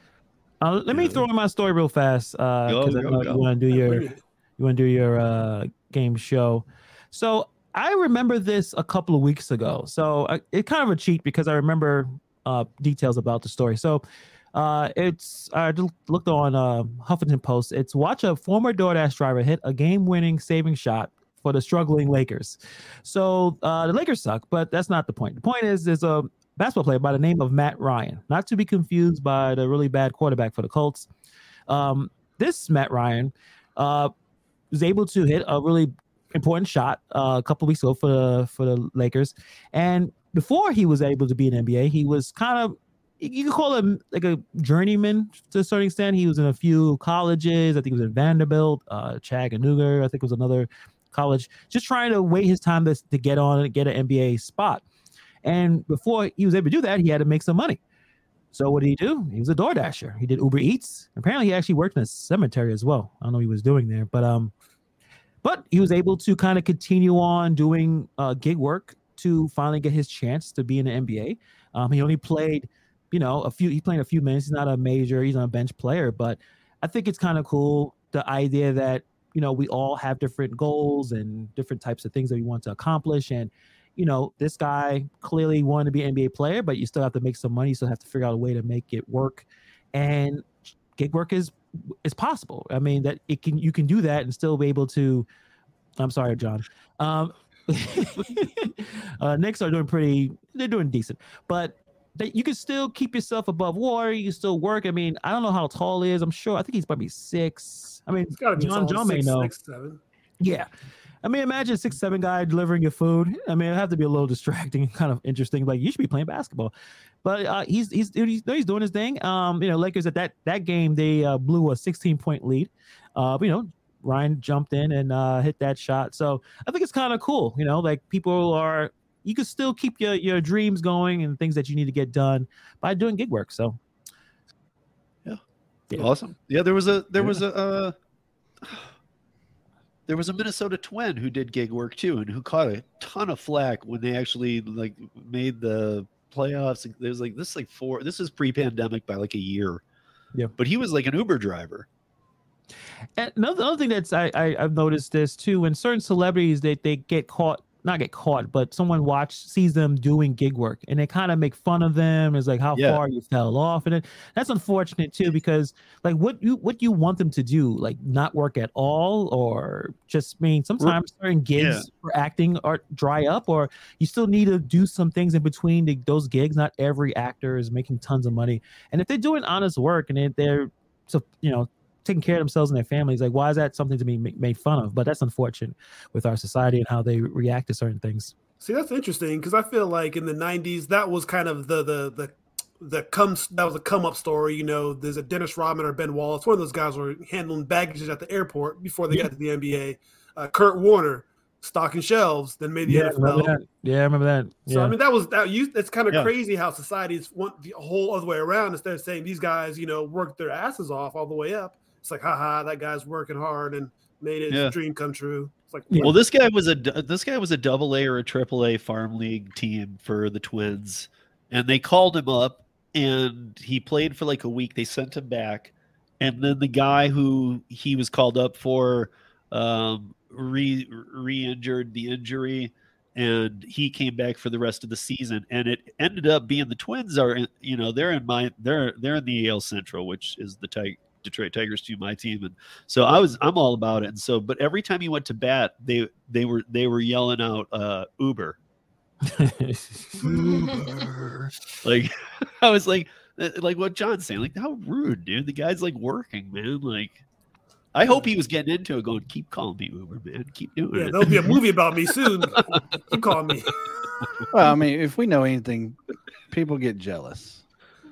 Uh, let me throw in my story real fast because Go, I go, know go. you want to do your you want to do your uh, game show. So I remember this a couple of weeks ago. So I, it kind of a cheat because I remember uh, details about the story. So uh, it's I looked on uh, Huffington Post. It's watch a former DoorDash driver hit a game-winning saving shot for the struggling Lakers. So uh, the Lakers suck, but that's not the point. The point is there's a basketball player by the name of Matt Ryan, not to be confused by the really bad quarterback for the Colts. Um, this Matt Ryan uh, was able to hit a really important shot uh, a couple weeks ago for the, for the Lakers, and before he was able to be an NBA, he was kind of you could call him like a journeyman to a certain extent. He was in a few colleges. I think he was in Vanderbilt, uh, Chattanooga. I think it was another college, just trying to wait his time to, to get on and get an NBA spot. And before he was able to do that, he had to make some money. So what did he do? He was a door dasher. He did Uber Eats. Apparently, he actually worked in a cemetery as well. I don't know what he was doing there, but um, but he was able to kind of continue on doing uh, gig work to finally get his chance to be in the NBA. Um, he only played, you know, a few. He played a few minutes. He's not a major. He's not a bench player, but I think it's kind of cool the idea that you know we all have different goals and different types of things that we want to accomplish and you know this guy clearly wanted to be an nba player but you still have to make some money you still have to figure out a way to make it work and gig work is is possible i mean that it can you can do that and still be able to i'm sorry john um <laughs> uh Knicks are doing pretty they're doing decent but that you can still keep yourself above water. You can still work. I mean, I don't know how tall he is. I'm sure. I think he's probably six. I mean, It's got to John, John may know. six, seven. Yeah. I mean, imagine a six, seven guy delivering your food. I mean, it'd have to be a little distracting and <laughs> kind of interesting. Like you should be playing basketball. But uh, he's he's he's he's doing his thing. Um, you know, Lakers at that that game they uh, blew a 16 point lead. Uh, but, you know, Ryan jumped in and uh, hit that shot. So I think it's kind of cool. You know, like people are you can still keep your your dreams going and things that you need to get done by doing gig work. So Yeah. Awesome. Yeah, there was a there was a uh, there was a Minnesota twin who did gig work too, and who caught a ton of flack when they actually like made the playoffs. There's like this is like four. This is pre-pandemic by like a year. Yeah. but he was like an Uber driver. And another, another thing that's I, I I've noticed this too when certain celebrities they they get caught not get caught, but someone watch sees them doing gig work and they kind of make fun of them. It's like how Yeah. far you fell off, and it, that's unfortunate too because like what you what you want them to do, like not work at all, or just I mean sometimes certain gigs Yeah. for acting are dry up, or you still need to do some things in between the, those gigs. Not every actor is making tons of money, and if they're doing honest work and they, they're so you know taking care of themselves and their families like why is that something to be made fun of but that's unfortunate with our society and how they react to certain things See, that's interesting because I feel like in the '90s that was kind of the the the the come that was a come up story. You know, there's a Dennis Rodman or Ben Wallace. One of those guys were handling baggage at the airport before they Yeah. got to the NBA. Uh, Kurt Warner stocking shelves, then made the yeah, NFL. remember that? yeah I remember that Yeah. So I mean, that was that. You, it's kind of Yeah. crazy how societies want the whole other way around. Instead of saying these guys, you know, worked their asses off all the way up, it's like, haha, that guy's working hard and made his Yeah. dream come true. It's like. Well, this guy was a this guy was a double A or a triple A farm league team for the Twins, and they called him up, and he played for like a week. They sent him back, and then the guy who he was called up for um, re re-injured the injury, and he came back for the rest of the season. And it ended up being the Twins are you know they're in my they're they're in the AL Central, which is the Tig- Detroit Tigers to my team, and so I was I'm all about it. And so, but every time he went to bat, they they were they were yelling out uh, Uber. Like <laughs> I was like uh, like what John's saying. Like how rude, dude. The guy's like working, man. Like I hope he was getting into it, going, keep calling me Uber, man. Keep doing yeah, it. there'll be a movie about me soon. <laughs> Keep calling me. Well, I mean, if we know anything, people get jealous.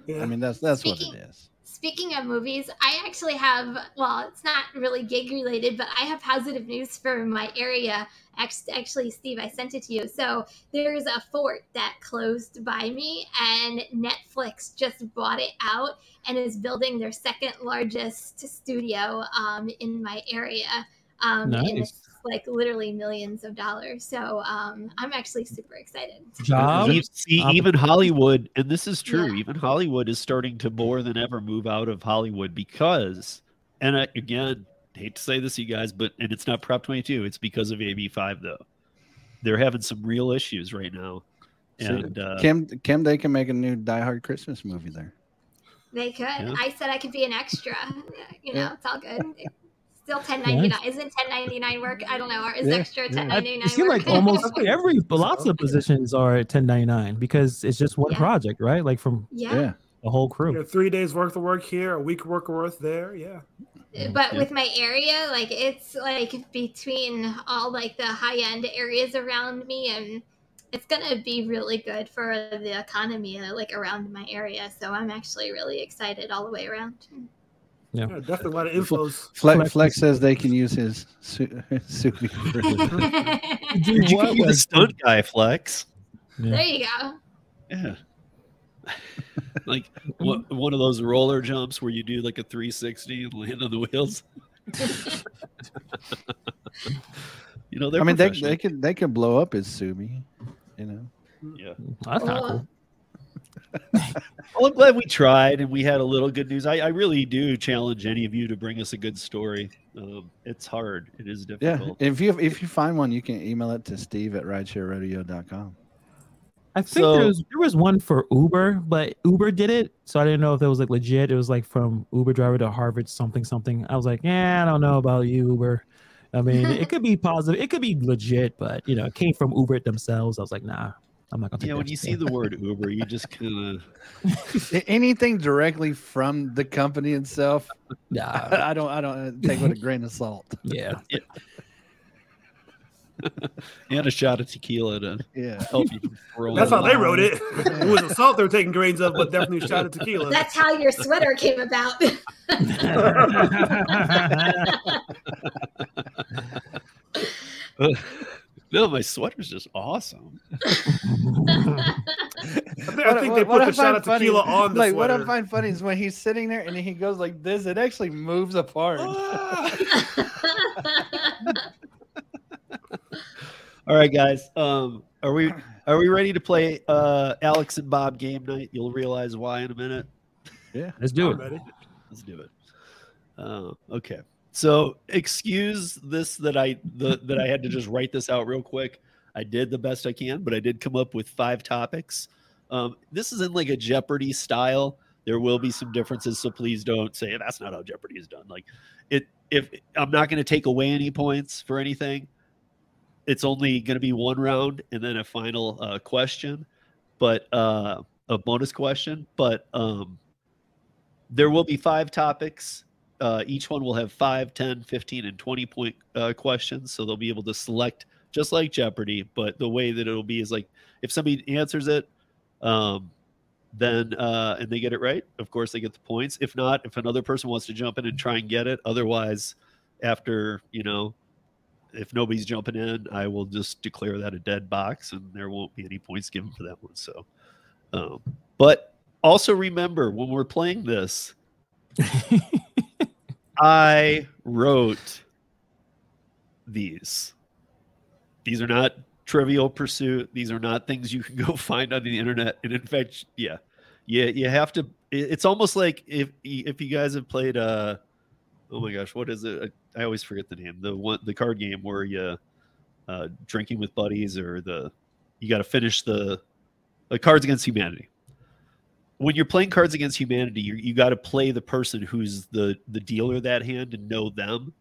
Yeah. I mean, that's that's what it is. Speaking of movies, I actually have, well, it's not really gig related, but I have positive news for my area. Actually, Steve, I sent it to you. So there's a fort that closed by me, and Netflix just bought it out and is building their second largest studio um, in my area. Um, Nice. It's like literally millions of dollars. So um, I'm actually super excited. job E- See, even Hollywood, and this is true. Yeah. Even Hollywood is starting to more than ever move out of Hollywood because, and I, again, hate to say this, you guys, but and it's not Prop Twenty Two. It's because of AB Five, though. They're having some real issues right now, So, and uh, Kim, Kim, they can make a new Die Hard Christmas movie there. They could. Yeah. I said I could be an extra. <laughs> You know, Yeah. it's all good. Still 1099. Isn't 1099 work? I don't know. Or is Yeah, extra yeah. I, 1099 it seems like almost Okay. <laughs> every lots of positions are at 1099 because it's just one Yeah. project right like from yeah. Yeah. the whole You crew know, three days worth of work here, a week work worth there. Yeah. But Yeah. with my area, like it's like between all like the high end areas around me, and it's gonna be really good for the economy, uh, like around my area. So I'm actually really excited all the way around. Yeah, definitely a lot of infos. Flex, Flex Flex says they can use his su- Subi for his- Did you What, be the like, stunt guy, Flex? there you go. Yeah. <laughs> like what, one of those roller jumps where you do like a 360 and land on the wheels. <laughs> you know, they're I mean, they, professional. they could they could blow up his Subi, you know. yeah. that's kind of Oh. cool Well, I'm glad we tried and we had a little good news. I, I really do challenge any of you to bring us a good story. Um, it's hard. It is difficult. Yeah, difficult. if you if you find one, you can email it to Steve at rideshareradio.com. I think So- there was there was one for Uber, but Uber did it, so I didn't know if it was like legit. It was like from Uber driver to Harvard something something. I was like, yeah, I don't know about you, Uber. I mean, it <laughs> could be positive, it could be legit, but you know, it came from Uber themselves. I was like, nah, I'm not gonna take Yeah, that when you see the word Uber, you just kind of Anything directly from the company itself, Yeah, I don't I don't uh, take with a grain of salt. yeah. and a shot of tequila to Yeah. help you from rolling. That's how they wrote it. it was a salt they were taking grains of, but definitely a shot of tequila. That's how your sweater came about. No, my sweater's just awesome. <laughs> I think, I What- they put what I the shot find of funny- tequila on the like what I find funny is when he's sitting there and he goes like this, it actually moves apart. <laughs> All right, guys. Um, are we are we ready to play uh, Alex and Bob game night? You'll realize why in a minute. Yeah, let's do I'm it. ready. Let's do it. Uh, okay. So excuse this that I the, that I had to just write this out real quick. I did the best I can, but I did come up with five topics. Um, this is in like a Jeopardy style. There will be some differences, so please don't say that's not how Jeopardy is done. Like it, if I'm not going to take away any points for anything, it's only going to be one round and then a final uh, question, but uh, a bonus question. But um, there will be five topics. Uh, each one will have 5, 10, 15, and 20 point uh, questions. So they'll be able to select just like Jeopardy. But the way that it'll be is like if somebody answers it, um, then uh, and they get it right, of course they get the points. If not, if another person wants to jump in and try and get it, otherwise, after you know, if nobody's jumping in, I will just declare that a dead box, and there won't be any points given for that one. So, um, but also remember when we're playing this, <laughs> I wrote these. These are not trivial pursuit. These are not things you can go <laughs> find on the internet. And in fact, yeah, yeah, you have to. It's almost like if if you guys have played uh, oh my gosh, what is it? I always forget the name. The one the card game where you uh, drinking with buddies or the you got to finish the the Cards Against Humanity. When you're playing Cards Against Humanity, you you got to play the person who's the the dealer that hand and know them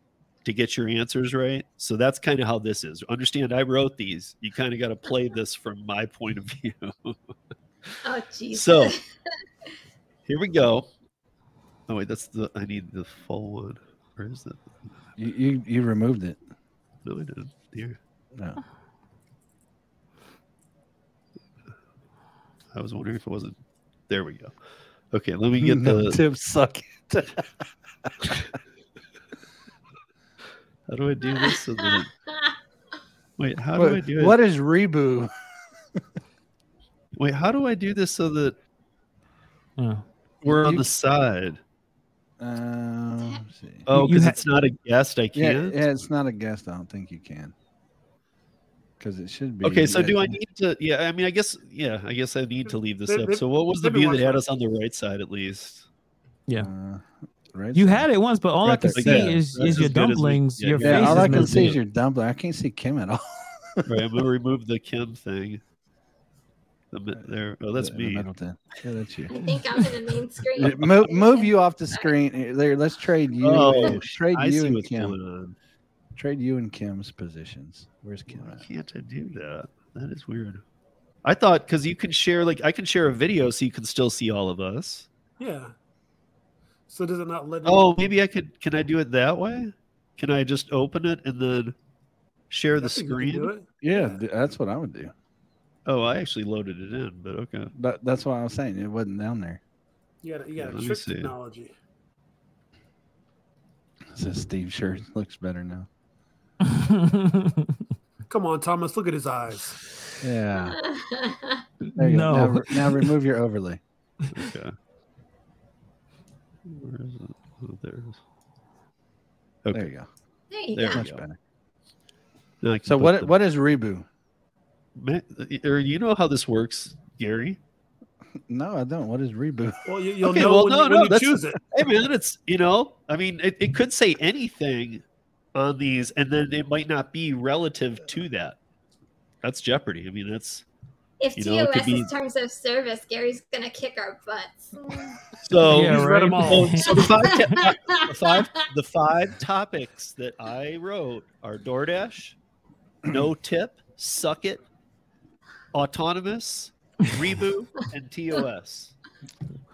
to get your answers right. So that's kind of how this is. Understand, I wrote these. You kind of got to play this from my point of view. <laughs> Oh, jeez. So <laughs> here we go. Oh wait, that's the I need the full one. Where is it? You you, you removed it. No, I didn't. Here. No. I was wondering if it wasn't. There we go. Okay, let me get <laughs> the. Tim suck. it. <laughs> How do I do this? So that, <laughs> wait, how do I do it? what is reboot? Wait, how do I do this so that Oh. we're on the side? Uh, see. Oh, because ha- it's not a guest. I can't. yeah, it's not a guest. I don't think you can. Because it should be. Okay, so do I need to? Yeah, I mean, I guess. Yeah, I guess I need to leave this up. So, what was the view that had us on the right side at least? Yeah. Uh, right You side. had it once, but all I can there. see Yeah, is, that's is your as we- dumplings. yeah, your yeah, Yeah, face all is I can see is your dumpling. I can't see Kim at all. <laughs> Right, I'm gonna remove the <laughs> Kim thing. The There. Oh, that's The- the me. Middleton. Yeah, that's you. I think I'm in the main screen. Move, move you off the screen. There, let's trade you. Oh, trade I you see and what's Kim. Going on. Trade you and Kim's positions. Where's Kim? Why At? can't I do that? That is weird. I thought because you can share, like, I can share a video so you can still see all of us. Yeah. So does it not let? Oh, maybe I could. Can I do it that way? Can I just open it and then share the I think you can do screen? it. Yeah, that's what I would do. Oh, I actually loaded it in, but okay. That, that's what I was saying. It wasn't down there. You got you Yeah, got let me trick see. technology. Says Steve shirt looks better now. <laughs> Come on, Thomas. Look at his eyes. Yeah. <laughs> There you No. go. Now, re- now remove your overlay. Okay. Where is it? Oh, there it is. Okay. There you go. there you There go. Much better. Now I can So put what the- what is Reboot? Ma- or you know how this works, Gary? No, I don't. What is Reboot? Well, you, you'll Okay, know well, when, no, you, when no, you that's- choose it. Hey man, it's you know, I mean, it, it could say anything on these, and then it might not be relative to that. That's Jeopardy. I mean, that's If You know, TOS be- is terms of service, Gary's gonna kick our butts. so. Yeah, He's read them right. all. So, so the five, the five the five topics that I wrote are DoorDash, no tip, suck it, autonomous, reboot, and TOS.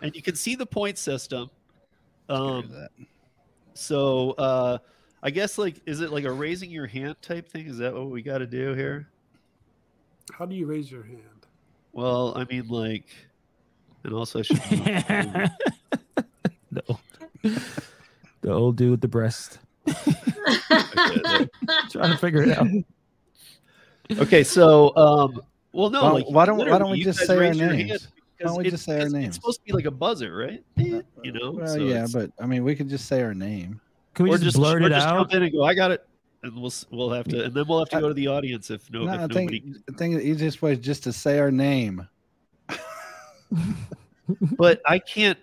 And you can see the point system. Um, so uh, I guess like is it like a raising your hand type thing? Is that what we got to do here? How do you raise your hand? Well, I mean like, and also I should. <laughs> the, old, the old dude with the breast. <laughs> Trying to figure it out. Okay, so um, well, no, Why- like why don't- why don't we just say our raise names? Why don't we because just say our it's- names? It's supposed to be like a buzzer, right? You know, Well, so yeah, but I mean, we could just say our name. Can we or just, just blurt or it just out? jump in and go, I got it, and we'll we'll have to, and then we'll have to go to the audience if no, no, if I nobody. think I think the easiest way is just to say our name. <laughs> But I can't.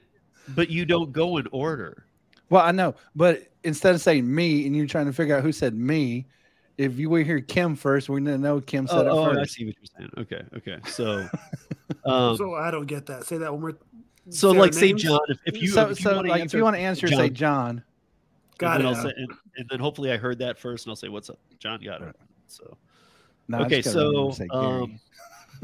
But you don't go in order. Well, I know, but instead of saying me and you trying to figure out who said me, if you were here Kim first, we're gonna know Kim Oh, said it oh, I see what you're saying. Okay, okay. So, <laughs> um, so, so I don't get that. Say that one more. So, like, say? John, if, if you so, if you so want to like, if you want to answer, say John. Got and it. then, I'll say, and, and then hopefully I heard that first, and I'll say, "What's up, John?" Got it. So, No, Okay, just gotta remember so, to say Gary. um,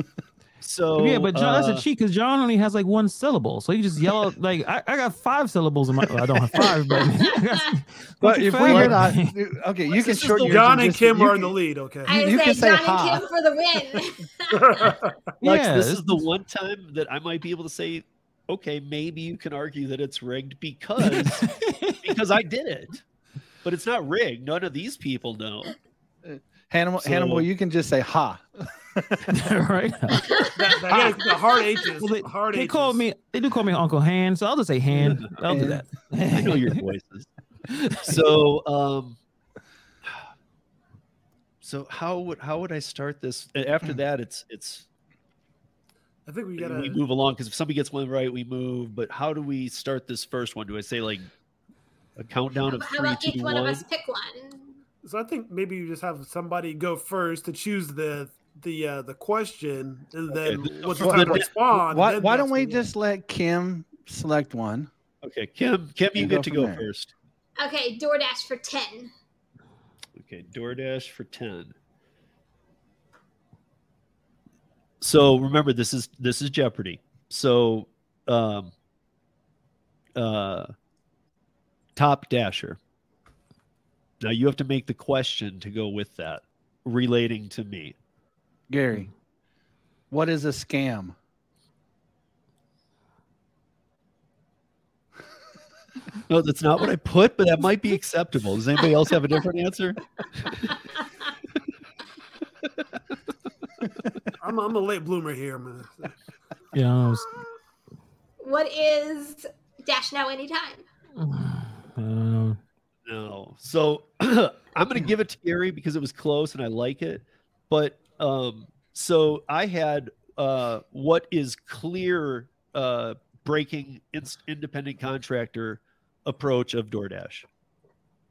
<laughs> so yeah, but John, uh, that's a cheat because John only has like one syllable, so you just yell out like I, I got five syllables in my. Well, I don't have five, but. <laughs> <laughs> But if we hear favorite? that, okay, you can is shorten the- yours John and Kim are in the lead. Okay. I you say can say John ha. and Kim for the win. Lex, Yeah, this this is the one time that I might be able to say, okay, maybe you can argue that it's rigged because <laughs> because I did it, but it's not rigged. None of these people know. Hannibal, So- Hannibal, you can just say ha. <laughs> right. That, that, yeah, the hard H's. Well, they, hard they H's. call me. They do call me Uncle Han, so I'll just say Han. <laughs> I'll do that. I know your voices. So, um, so how would how would I start this? After that, it's it's I think we we gotta. move along because if somebody gets one right, we move. But how do we start this first one? Do I say like a countdown of How three, about two, each one of us pick one? So I think maybe you just have somebody go first to choose the the uh, the question, and then Okay. what's the Well, time to respond? Why, why don't we the- just let Kim select one? Okay, Kim, Kim, you get go to go there. first. Okay, DoorDash for 10. Okay, DoorDash for 10. So remember this is this is Jeopardy. So um uh top dasher. Now you have to make the question to go with that relating to me. Gary, what is a scam? No, that's not what I put, but that might be acceptable. Does anybody else have a different answer? <laughs> <laughs> I'm, I'm a late bloomer here, man. Yeah. I was- What is Dash Now Anytime? I. <sighs> No. So <clears throat> I'm going to give it to Gary because it was close and I like it. But um, so I had uh, what is clear uh, breaking ins- independent contractor approach of DoorDash.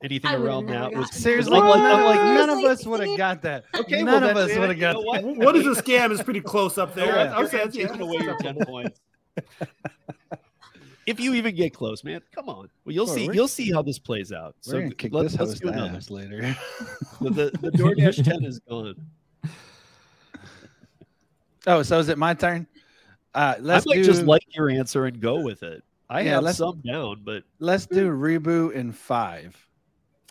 Anything around never that was Seriously, I'm like- I'm none, like- none of us would have got that. okay. none well, of us would have you got know that. what? what is a scam is pretty close up there. <laughs> Yeah. I, would say I'm that's- yeah, taking away your 10 points. If you even get close, man, come on. Well, you'll Well, see. You'll see how this plays out. We're kick let- this let's host do another. ass later. <laughs> The, the, the DoorDash 10 is gone. <laughs> oh, so is it my turn? Uh, let's I might do just like your answer and go with it. I Yeah, have some down, but let's do reboot in five.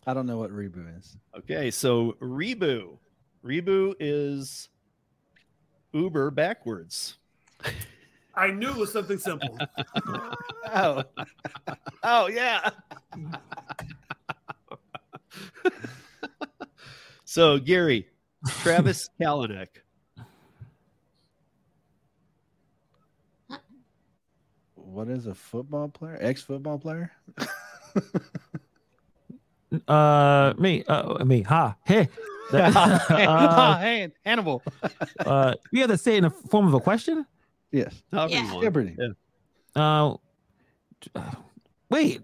I don't know what reboot is. okay. So Rebu, Rebu is Uber backwards. I knew it was something simple. <laughs> Oh, <laughs> oh yeah. <laughs> So Gary, Travis Kalanick. What is a football player? Ex football player? Uh, me. Uh, me. Ha. Hey. <laughs> uh, hey, Hannibal. <laughs> uh, you have to say it in the form of a question. Yes. However you Yeah. want. Jeopardy. Uh, wait.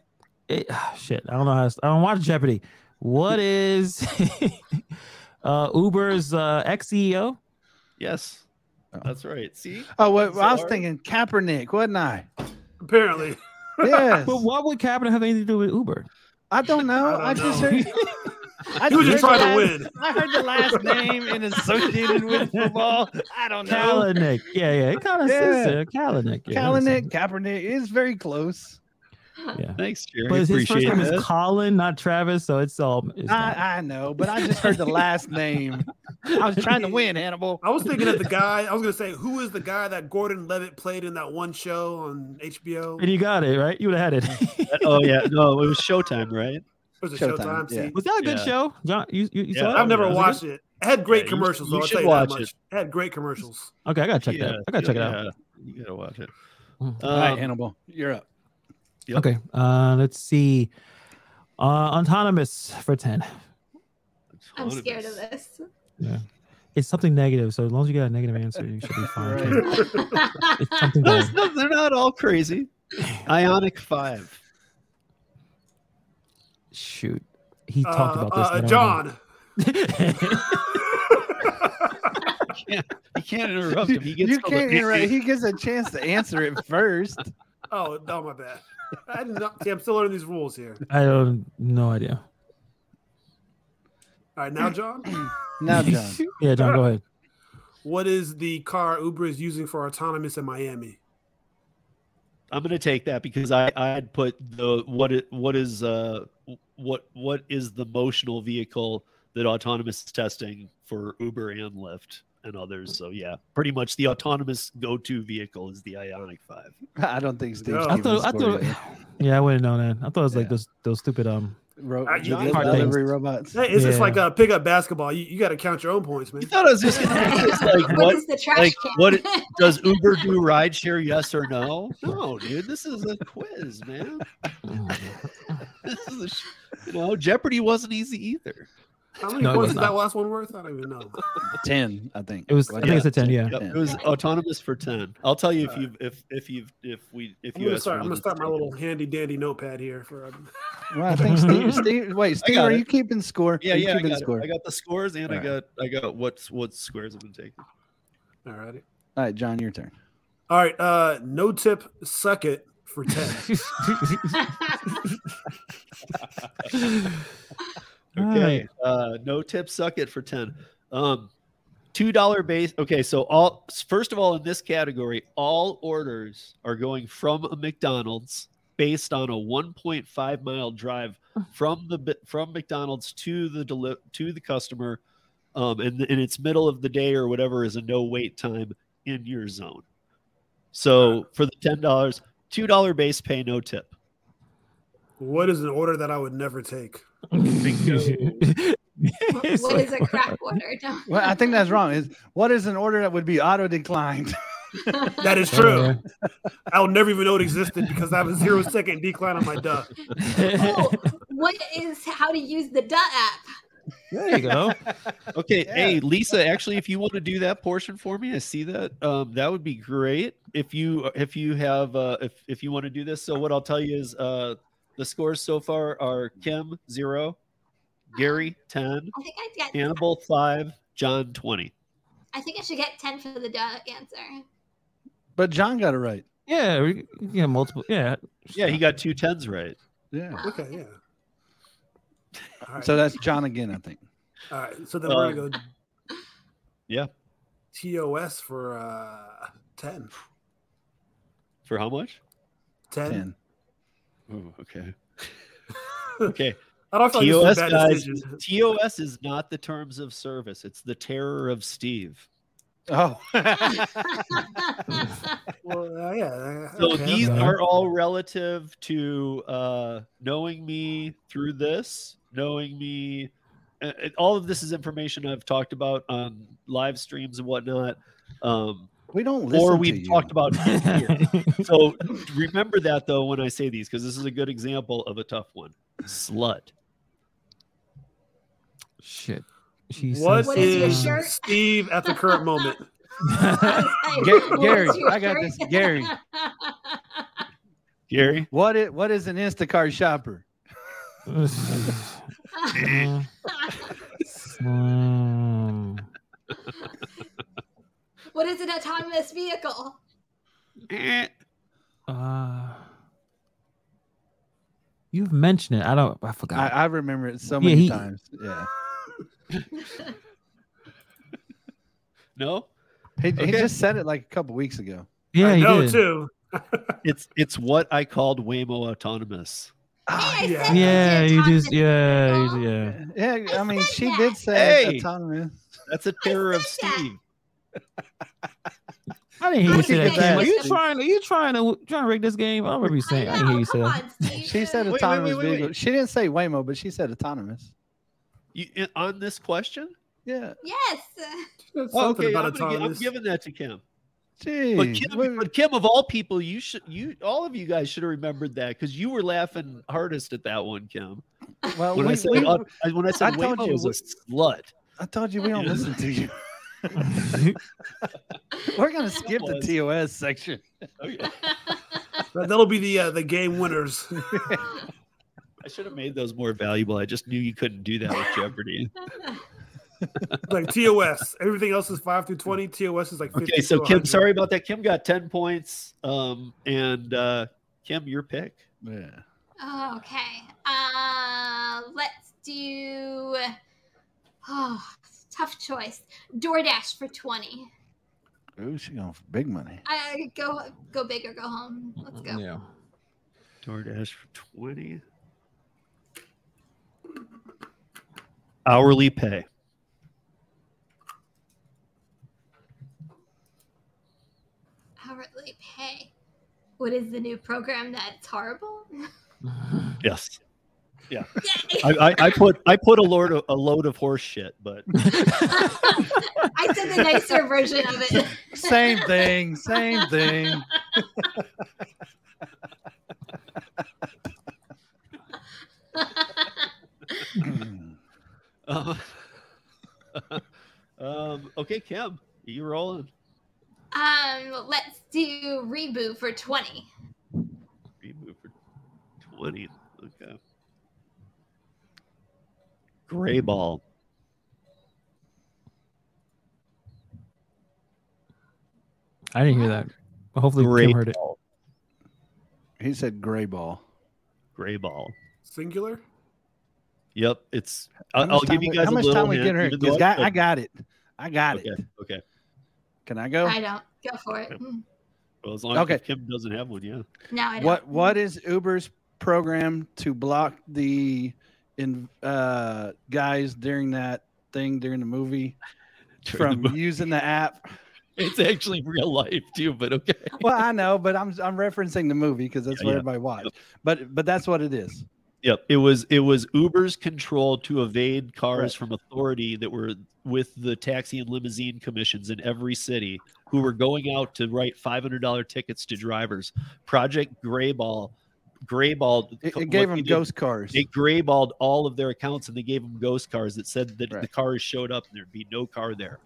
It, ah, shit. I don't know how. To, I don't watch Jeopardy. What is <laughs> uh, Uber's uh, ex CEO? Yes, Oh. that's right. See, Oh, what, So I was are- thinking Kaepernick, wasn't I? Apparently, Yes. But what would Kaepernick have anything to do with Uber? I don't <laughs> know. I I, don't just know. heard. <laughs> I he was just heard trying the to win. I heard the last name and associated with football. I don't know. Kalanick. Yeah, yeah. It kind of says Yeah. uh, Kalanick. Yeah, Kalanick, Kaepernick is very close. <laughs> Yeah. thanks, Jerry. But his first name that. is Colin, not Travis. So it's all. It's I, I know, but I just heard the last <laughs> name. I was trying to win, Hannibal. I was thinking of the guy. I was gonna say, who is the guy that Gordon Levitt played in that one show on HBO? and you got it right. You would have had it. <laughs> oh yeah, no, it was Showtime, right? Was it Showtime, Showtime? yeah. Was that a good Yeah. show, John? You you, you Yeah, saw it? I've never Was it watched it. It had great Yeah, commercials. you though, I'll should tell you that watch much. it. It had great commercials. Okay, I gotta check that. I gotta check it out. You gotta watch it. Mm. Um, All right, Hannibal, you're up. Yep. Okay, uh, let's see. Uh, autonomous for ten. I'm scared of this. Yeah. It's something negative, so as long as you got a negative answer, you should be <laughs> fine. Okay? <laughs> It's something No, bad. no, they're not all crazy. Ioniq Five. Shoot, he Uh, talked about this. uh, I don't know. <laughs> John. You can't interrupt him. He gets you all can't interrupt. He gets a chance to answer it first. oh, no, my bad. I did not, see, I'm still learning these rules here. I don't no idea. All right, now, John, <clears throat> Now, John. <laughs> Yeah, John, go ahead. what is the car Uber is using for autonomous in Miami? I'm gonna take that because I I had put the what it what is uh what what is the motional vehicle that autonomous is testing for Uber and Lyft and others. So yeah, pretty much the autonomous go-to vehicle is the Ioniq Five. <laughs> I don't think Steve. No. I thought I thought <laughs> yeah, I wouldn't know that. I thought it was like Yeah. those those stupid um Ro- Uh, the delivery robots. Hey, it's just like a pick up basketball. You, you got to count your own points, man. You thought I was just gonna ask <laughs> like what what is the trash like, can? what does Uber do rideshare? Yes or no? No, dude. This is a quiz, man. This is a, sh- you know Jeopardy wasn't easy either. How many No, points was is that last one worth? I don't even know. <laughs> Ten, I think. It was- What I think is it's a it? 10, yeah. Yep, it was autonomous for ten. I'll tell you if you if if you if we if I'm you gonna start. I'm gonna start my little handy dandy notepad here for. Um, Well, I think Steve. <laughs> Steve wait, Steve, are it. you keeping score? Yeah, yeah, I got, score. I got the scores and I All got I got what's what squares have been taken. all righty. All right, John, your turn. All right. Uh, no tip. Suck it for ten. <laughs> Okay. Uh, no tip suck it for 10. Um, two dollar base. Okay, so all first of all, in this category, all orders are going from a McDonald's based on a 1.5 mile drive from the bi- from McDonald's to the deli- to the customer, um, and and it's middle of the day or whatever is a no wait time in your zone. So for the ten dollars, two dollar base pay, no tip. what is an order that I would never take? What is a crack order? Don't- Well, I think that's wrong. Is what is an order that would be auto declined? <laughs> That is true. I'll never even know it existed because I have a zero second decline on my duh. oh, what is how to use the Duh app? There you go. <laughs> Okay, Yeah. hey Lisa, actually, if you want to do that portion for me, I see that. Um, that would be great. If you if you have uh, if if you want to do this, so what I'll tell you is uh, the scores so far are Kim zero, Gary ten, I think I get. Hannibal five, John twenty. I think I should get ten for the Duh answer. But John got it right. Yeah, we yeah, multiple. Yeah, Yeah, he got two tens right. Yeah. Okay, yeah. All right. So that's John again, I think. All right. So then we're gonna go <laughs> Yeah, TOS for uh 10. for how much? 10. Ten. Oh, okay. <laughs> Okay. I don't feel like TOS this is a bad guys. TOS is not the terms of service. It's the terror of Steve. Oh. <laughs> <laughs> Well, uh, yeah. So okay, these okay. are all relative to uh, knowing me through this, knowing me. uh, uh, all of this is information I've talked about on live streams and whatnot, um, we don't listen or we've you. talked about <laughs> so remember that though when I say these, because this is a good example of a tough one. Slut. shit. She What What is your is shirt? Steve at the current moment? <laughs> Ga- Gary, I got this. Gary, <laughs> Gary. what is what is an Instacart shopper? Mm. What is an autonomous vehicle? Eh. Uh, you've mentioned it. I don't. I forgot. I, I remember it so Yeah, many he- times. Yeah. <laughs> No, He, he just said it like a couple weeks ago. yeah, I you know did. too. <laughs> it's it's what I called Waymo autonomous. Ah, Hey, yeah. said Yeah, you autonomous just. Yeah, yeah. Yeah, I mean, she that. did say Hey! autonomous. That's a terror of Steve. that. Steve. <laughs> I didn't hear you say that, said Are you trying? Are you trying to trying to rig this game? I don't remember you saying. I, didn't hear you say that. She said Wait, wait, autonomous wait, wait, wait. vehicle. She didn't say Waymo, but she said autonomous. You, on this question? Yeah. Yes. There's okay, about I'm, gonna gi- I'm giving that to Kim. Jeez. But Kim, what- but Kim, of all people, you should you all of you guys should have remembered that because you were laughing hardest at that one, Kim. well, When I said we- uh, I- when I said I told Waymo you was a slut. I told you we don't listen to you. <laughs> We're gonna skip the. TOS section. Okay. <laughs> That- That'll be the uh, the game winners. <laughs> I should have made those more valuable. I just knew you couldn't do that with Jeopardy. like TOS. Everything else is five through twenty. TOS is like 50 Okay, so Kim, 100. sorry about that. Kim got 10 points. Um, and uh Kim, your pick. Yeah. Okay. Uh, let's do. Oh, tough choice. DoorDash for twenty. Ooh, she going for big money. I go go big or go home. Let's go. Yeah. DoorDash for 20. Hourly pay. Hourly pay. What is the new program that's horrible? <laughs> Yes. Yay! I, I, I put I put a load of a load of horse shit, but <laughs> I said the nicer version of it. Same thing. Same thing. uh, <laughs> <laughs> um okay, Kim, you rolling. Um, let's do reboot for twenty. Reboot for 20. Okay. Gray ball. I didn't hear that. Well, hopefully Gray Kim heard it. ball. He said gray ball. Gray ball. Singular. Yep, it's. I'll, I'll give you guys How a much little time we hint, get her? even though Because I- I, I got it. I got okay, it. okay. Can I go? I don't. Go for it. Mm. Well, as long Okay. as Kim doesn't have one, yeah. No, I don't. What What is Uber's program to block the in uh, guys during that thing during the movie <laughs> During from the movie. using the app? It's actually real life too, but okay. <laughs> Well, I know, but I'm I'm referencing the movie because that's Yeah, what yeah. everybody watched. But but that's what it is. Yep. It was it was Uber's control to evade cars Right. from authority that were with the taxi and limousine commissions in every city who were going out to write five hundred dollar tickets to drivers. Project Greyball, Greyball. It, it gave them did- ghost cars. They greyballed all of their accounts and they gave them ghost cars that said that the Right. cars showed up and there'd be no car there.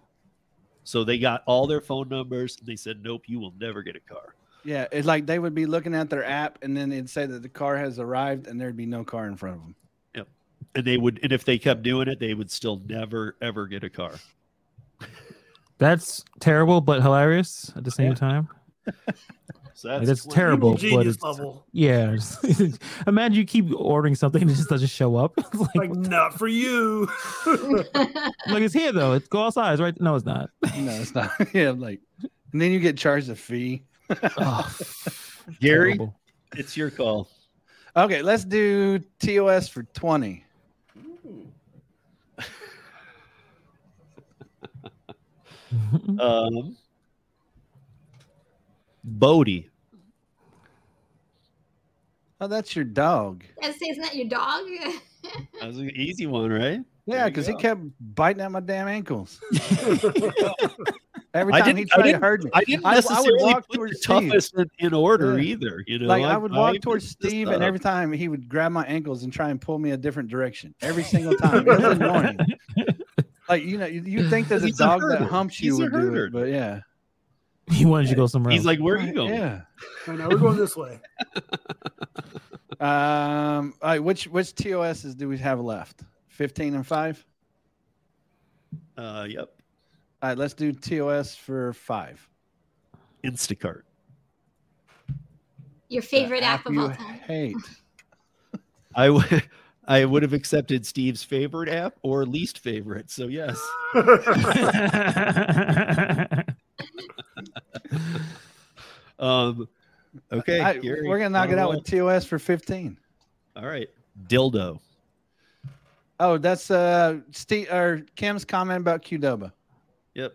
So they got all their phone numbers and they said, "Nope, you will never get a car." Yeah, it's like they would be looking at their app and then it'd say that the car has arrived and there'd be no car in front of them. Yep. And they would, and if they kept doing it, they would still never ever get a car. That's terrible, but hilarious at the same Yeah. time. <laughs> So Like, that's, that's what- terrible, but Genius it's, level. yeah. <laughs> Imagine you keep ordering something <laughs> and it just doesn't show up. <laughs> It's like, Like not for you. like it's here though. It's go outside. It's right. No, it's not. No, it's not. yeah, like, and then you get charged a fee. Oh, Gary, terrible. it's your call. Okay, let's do TOS for 20. Um, Bodie. Oh, that's your dog. Yes, Isn't that your dog? <laughs> That was an easy one, right? Yeah, because he kept biting at my damn ankles. <laughs> Every time he tried to hurt me. I didn't I- I would necessarily walk put towards the Steve. toughest in, in order Yeah. either. You know, like I would walk towards Steve, and every time he would grab my ankles and try and pull me a different direction. Every single time, it was <laughs> annoying. Like you know, you, you think that a He's a dog that humps you He's a would do it, but yeah, <laughs> He wanted you to go somewhere He's else. like, "Where are you going?" yeah. <laughs> I know we're going this way. <laughs> Um, all right, which which TOSs do we have left? Fifteen and five. Uh, yep. All right, let's do TOS for five. Instacart. your favorite The app of you all time. Hate. I would. I would have accepted Steve's favorite app or least favorite. So yes. <laughs> Um. Okay. All right, Gary, we're gonna knock it out roll? with TOS for fifteen. All right. Dildo. Oh, that's uh Steve or Kim's comment about Qdoba. Yep.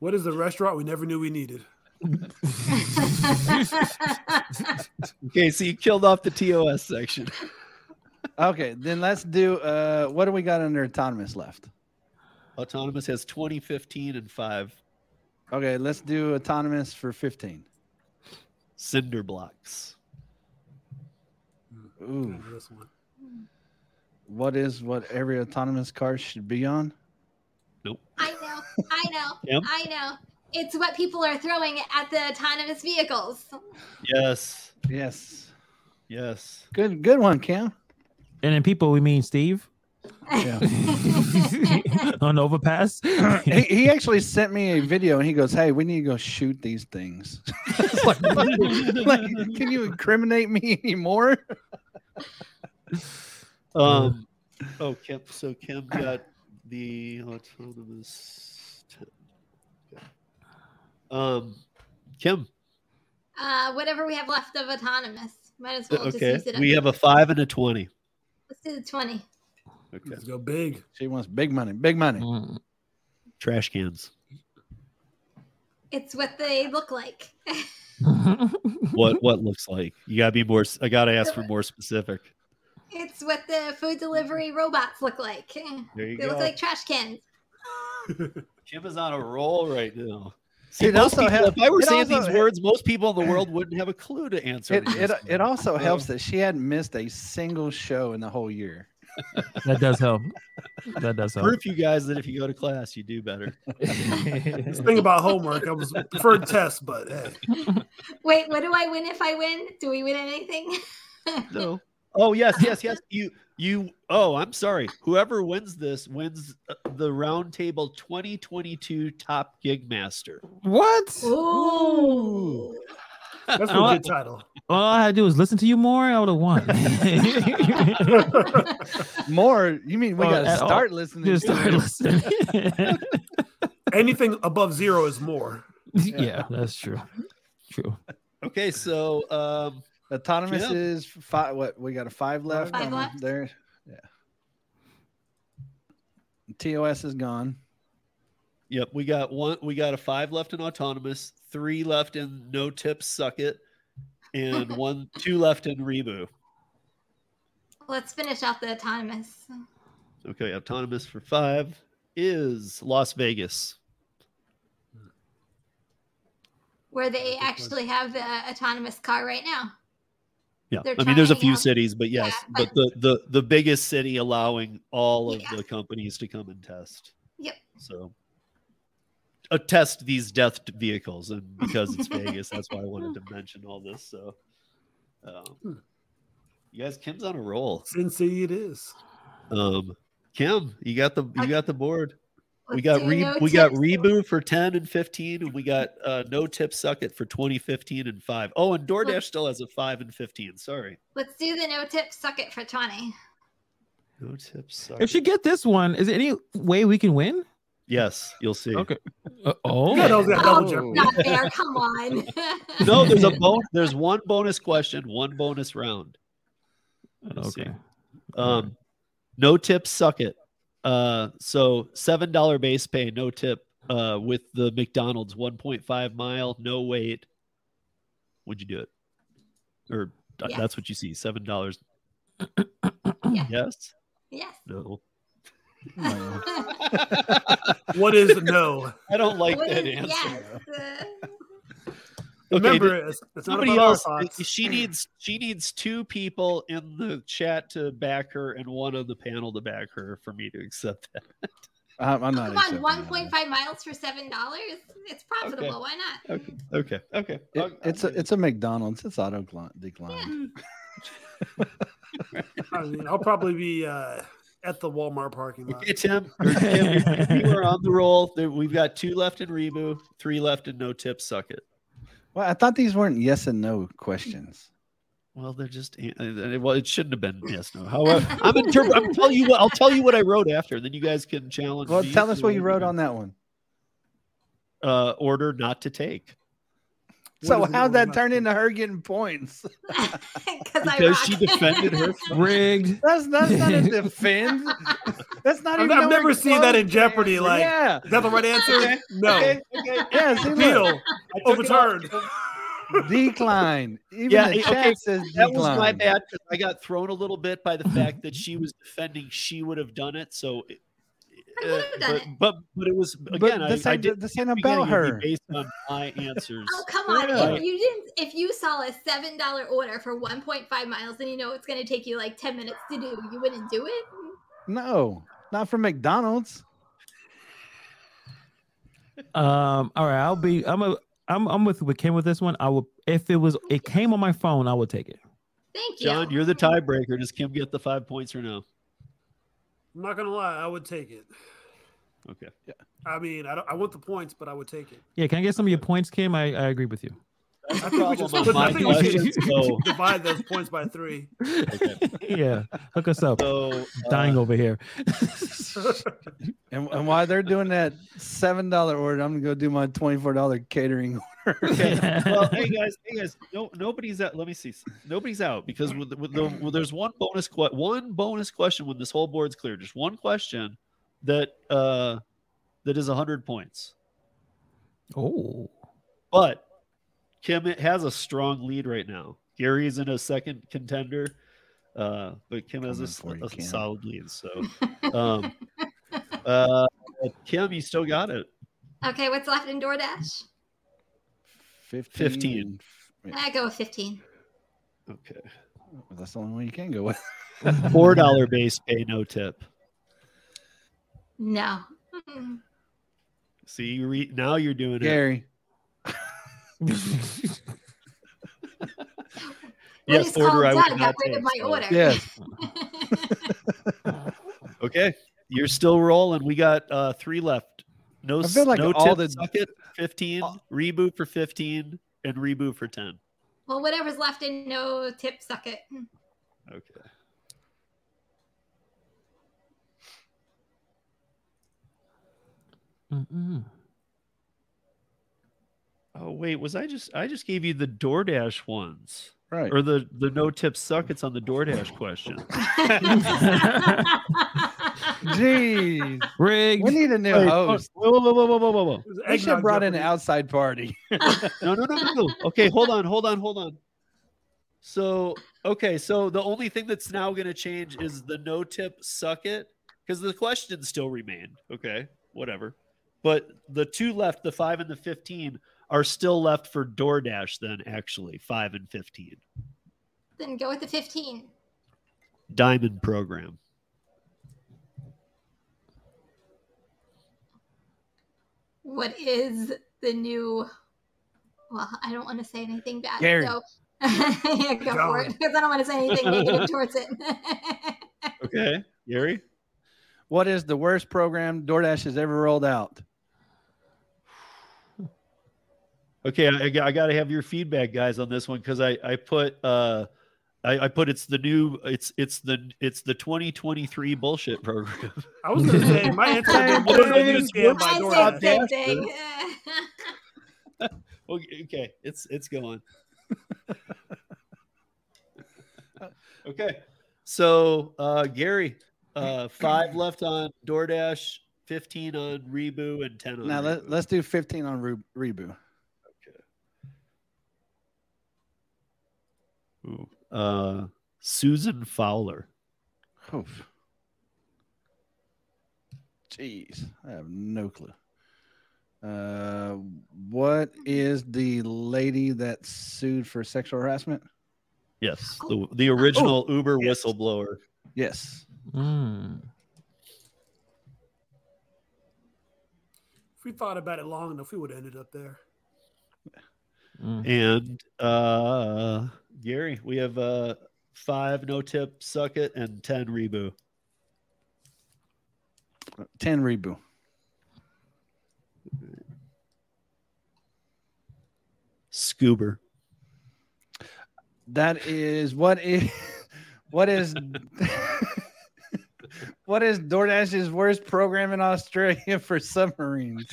What is the restaurant we never knew we needed? <laughs> Okay. So you killed off the TOS section. Okay, then let's do uh what do we got under autonomous left? Autonomous has 2015 and five Okay, let's do autonomous for 15. cinder blocks. Ooh, This one. what is what every autonomous car should be on? Nope. I know, I know, <laughs> Yep. I know. It's what people are throwing at the autonomous vehicles. Yes. Yes. Yes. Good, good one, Cam. And in people, we mean Steve Yeah. <laughs> on Overpass. <laughs> he, he actually sent me a video and he goes, Hey, we need to go shoot these things. <laughs> Like. Like, can you incriminate me anymore? Um. Oh, Kim. So Kim got the autonomous. Ten. Um, Kim. uh, whatever we have left of autonomous. Might as well just use it. up. We have a five and a twenty. Let's do the 20. Okay. Let's go big. She wants big money, big money. Mm. Trash cans. It's what they look like. <laughs> What what looks like? You gotta be more. I gotta ask for <laughs> more specific. it's what the food delivery robots look like. There you They go. look like trash cans. <laughs> Kim is on a roll right now. See, See, it most also people, hel- if I were it saying also these words, most people in the world <clears throat> wouldn't have a clue to answer. It, it, it also helps that she hadn't missed a single show in the whole year. That does help. That does help. proof you guys that if you go to class, you do better. <laughs> This thing about homework, I was preferred test, but hey, <laughs> Wait, what do I win if I win? Do we win anything? No. <laughs> Oh yes, yes, yes. You you. Oh, I'm sorry. Whoever wins this wins uh, the Roundtable 2022 Top Gig Master. what? Ooh. That's a good title. All I had to do was listen to you more. I would have won. <laughs> More, you mean we Well, got to at all. start listening? Just start it. listening. <laughs> Anything above zero is more. <laughs> yeah, that's true. True. Okay, so um, Autonomous Jim. is five. What we got a five left. Five on left. there. Yeah. TOS is gone. yep, we got one. We got a five left in autonomous, three left in no tips, suck it, and <laughs> one, two left in Rebu. Let's finish out the autonomous. Okay, autonomous for five is Las Vegas. Where they actually have the autonomous car right now. Yeah, They're I mean, there's a few out- cities, but yes, Yeah, but the, the the biggest city allowing all of Yeah. the companies to come and test. Yep. So, uh, test these death vehicles, and <laughs> because it's Vegas, that's why I wanted to mention all this. So, um, you guys, Kim's on a roll. Sin City it is. Um, Kim, you got the you got the board. we Let's got re- no we got reboot for 10 and 15 and we got uh no tip suck it for 2015 and 5 oh and doordash still has a 5 and 15 sorry Let's do the no tip suck it for 20. no tip suck If she get this one, is there any way we can win? Yes you'll see Okay. Uh, <laughs> oh. Yeah, those got double Oh, not fair. Come on. <laughs> no there's a <laughs> bon- there's one bonus question one bonus round Let's see. Okay. um no tip suck it uh so seven dollar base pay no tip uh with the mcdonald's 1.5 mile no wait would you do it or th- Yes. that's what you see seven dollars Yeah. yes yes. no What is no? i don't like What that is- answer yes. uh, Okay, Remember, it's, it's not somebody about our else thoughts. she needs she needs two people in the chat to back her and one on the panel to back her for me to accept that I'm, I'm not. Come on, 1.5 miles for $7. It's profitable. Okay. Why not? okay okay okay It- I'll- it's I'll a do it. it's a McDonald's. It's auto gl- decline. <laughs> <laughs> I mean, I'll probably be uh, at the Walmart parking lot. Okay, Tim. or Tim, we were on the roll. We've got two left in Rebu, three left in no tip. Suck it. Well, I thought these weren't yes and no questions. Well, they're just uh, uh, well. It shouldn't have been yes, no. However, <laughs> I'm interp- I'm telling you what. I'll tell you what I wrote after. Then you guys can challenge. Well, me tell us what you wrote on that one. Uh, order not to take So What is it how'd that turn into her getting points? <laughs> <laughs> Because she defended her. <laughs> Rigged. That's that's not a defend. That's not I've, even. I've never seen that in Jeopardy. answer. Like, yeah, is that the right answer? Okay, No. Okay, okay. yeah. See, Appeal. Overturned. decline. Even Yeah, the okay, chat says That decline. was my bad because I got thrown a little bit by the fact that she was defending she would have done it. So, it- I would have uh, but, but but it was again. I, this I ain't- did this ain't at the beginning, about her. based on my answers. Oh come on! Yeah. If you didn't, if you saw a seven dollar order for one point five miles, and you know it's going to take you like ten minutes to do, you wouldn't do it. No, not from McDonald's. Um. All right. I'll be. I'm a. I'm. I'm with with Kim with this one. I would. If it was. It came on my phone. I would take it. Thank you. John, you're the tiebreaker. Does Kim get the five points or no? I'm not gonna lie, I would take it. Okay. Yeah. I mean, I, don't, I want the points, but I would take it. Yeah, can I get some of your points, Kim? I, I agree with you. That's I think we just of put- my I think we should questions. Divide those points by three. okay. <laughs> yeah, hook us up. so uh, Dying over here. <laughs> And, and while they're doing that seven dollar order, I'm gonna go do my twenty four dollar catering order. Okay. <laughs> well, hey guys, hey guys, no, nobody's out. Let me see. Nobody's out because with, the- with the, well, there's one bonus que- one bonus question when this whole board's clear. Just one question that uh that is hundred points. oh, But Kim has a strong lead right now. Gary's in a second contender, uh, but Kim has a, Coming you, a Kim. solid lead. So, <laughs> um, uh, Kim, you still got it. Okay, what's left in DoorDash? 15. 15. I go with 15. Okay, that's the only one you can go with. <laughs> <laughs> four dollar base pay, no tip. No. See, you re- now you're doing it. Gary, When Yes, it's order I would done, not got rid of take, my so- order. yes, <laughs> Okay, you're still rolling. We got uh three left. No, I feel like no all tip, the- suck it. Fifteen reboot for fifteen and reboot for ten. well, whatever's left in no tip, suck it. Okay. Mm-mm. Oh wait, was I just I just gave you the DoorDash ones right. or the the no tip suck? It's on the DoorDash question. <laughs> Jeez, rigged. we need a new Wait, oh, host. Whoa, whoa, whoa, whoa, whoa, whoa, whoa! We should have brought in an outside party. <laughs> No, no, no, no, no. Okay, hold on, hold on, hold on. So okay, so the only thing that's now going to change is the no tip suck it because the questions still remain. Okay, whatever. But the two left, the five and the fifteen, are still left for DoorDash. Then actually, five and fifteen. then go with the 15. Diamond program. What is the new? Well, I don't want to say anything bad. Gary. So <laughs> yeah, go for it because I don't want to say anything negative <laughs> towards it. Okay, Gary. what is the worst program DoorDash has ever rolled out? Okay, I, I got to have your feedback, guys, on this one because I I put uh I, I put it's the new it's it's the it's the 2023 bullshit program. I was gonna say my <laughs> answer Same was the new thing. scam by I DoorDash. say the same thing. okay, okay, it's it's going. <laughs> okay, so uh Gary, uh five left on DoorDash, 15 on Rebu, and 10 on. Now Rebu. let, let's do 15 on Re- Rebu. Uh, Susan Fowler. Oof. Jeez, I have no clue. Uh, what is the lady that sued for sexual harassment? Yes, the the original Uber yes. whistleblower. Yes. Mm. If we thought about it long enough, we would have ended up there. Mm. And uh Gary, we have uh five no tip suck it and 10 rebu. 10 Rebu. Scuba. That is what is what is <laughs> what is DoorDash's worst program in Australia for submarines?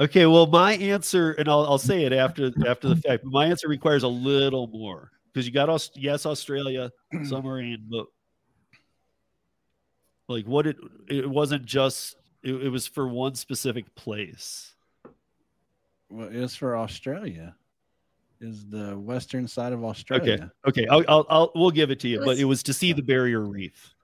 Okay, well, my answer, and I'll, I'll say it after after the fact. But my answer requires a little more because you got Aus- yes, Australia <clears throat> submarine, but like what it it wasn't just it, it was for one specific place. Well, it's for Australia. Is the western side of Australia. Okay, okay, I'll, I'll, I'll we'll give it to you, It but it was to see the barrier reef.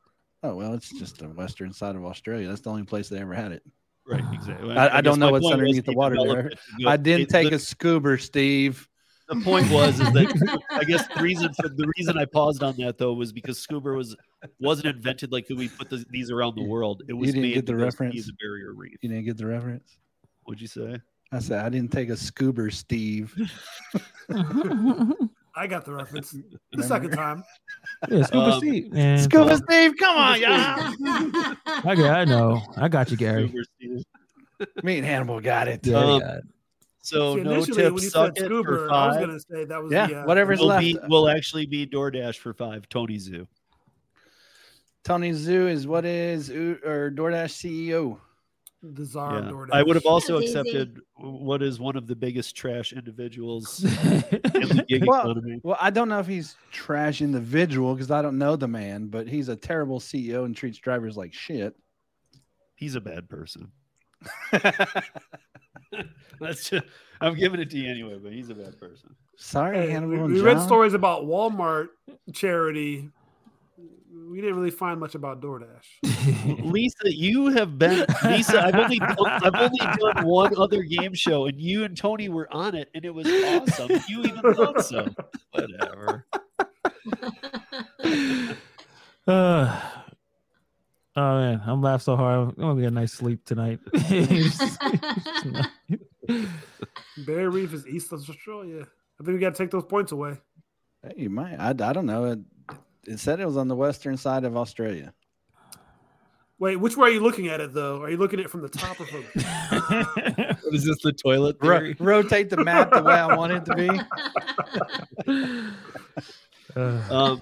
Oh well, it's just the western side of Australia. That's the only place they ever had it. Right, exactly. I- I don't know what's underneath the water there. go- I didn't it- take the, a scuba, Steve. the point was is that <laughs> I guess the reason for the reason I paused on that though was because scuba was wasn't invented like we put the, these around the world. It was didn't made get the to go see reference? barrier reef. You didn't get the reference. What'd you say? I said I didn't take a scuba, Steve. <laughs> <laughs> I I got the reference. <laughs> The second time. Yeah, Scuba Um, Steve. Man, <laughs> Scuba Steve, come on, Scuba y'all. I, got- I know. I got you, Gary. Me and Hannibal got it. Yeah, Um, got it. So See, no initially, tips, you suck said it scuba, for I was gonna say that was Yeah, the, uh, whatever's Will left. be will actually be DoorDash for five. Tony Xu. Tony Xu is what is U- or DoorDash CEO. the czar Yeah. DoorDash. I would have also That's easy. Accepted what is one of the biggest trash individuals <laughs> in the gig Well, economy. Well, I don't know if he's trash individual because I don't know the man, but he's a terrible CEO and treats drivers like shit. He's a bad person. <laughs> <laughs> That's just, I'm giving it to you anyway, but he's a bad person. Sorry, Hey, Hannibal. we, we read stories about Walmart charity. We didn't really find much about DoorDash. <laughs> Lisa, you have been Lisa. I've only done, I've only done one other game show, and you and Tony were on it, and it was awesome. You even thought so. Whatever. Uh, <sighs> oh man, I'm laughing so hard. I'm gonna get a nice sleep tonight. <laughs> Barrier Reef is east of Australia. I think we got to take those points away. Hey, you might. I, I don't know. It, it said it was on the western side of Australia. Wait, which way are you looking at it though? Are you looking at it from the top or from? <laughs> What is this? The toilet Ro- rotate the map the way I want it to be. <laughs> Um,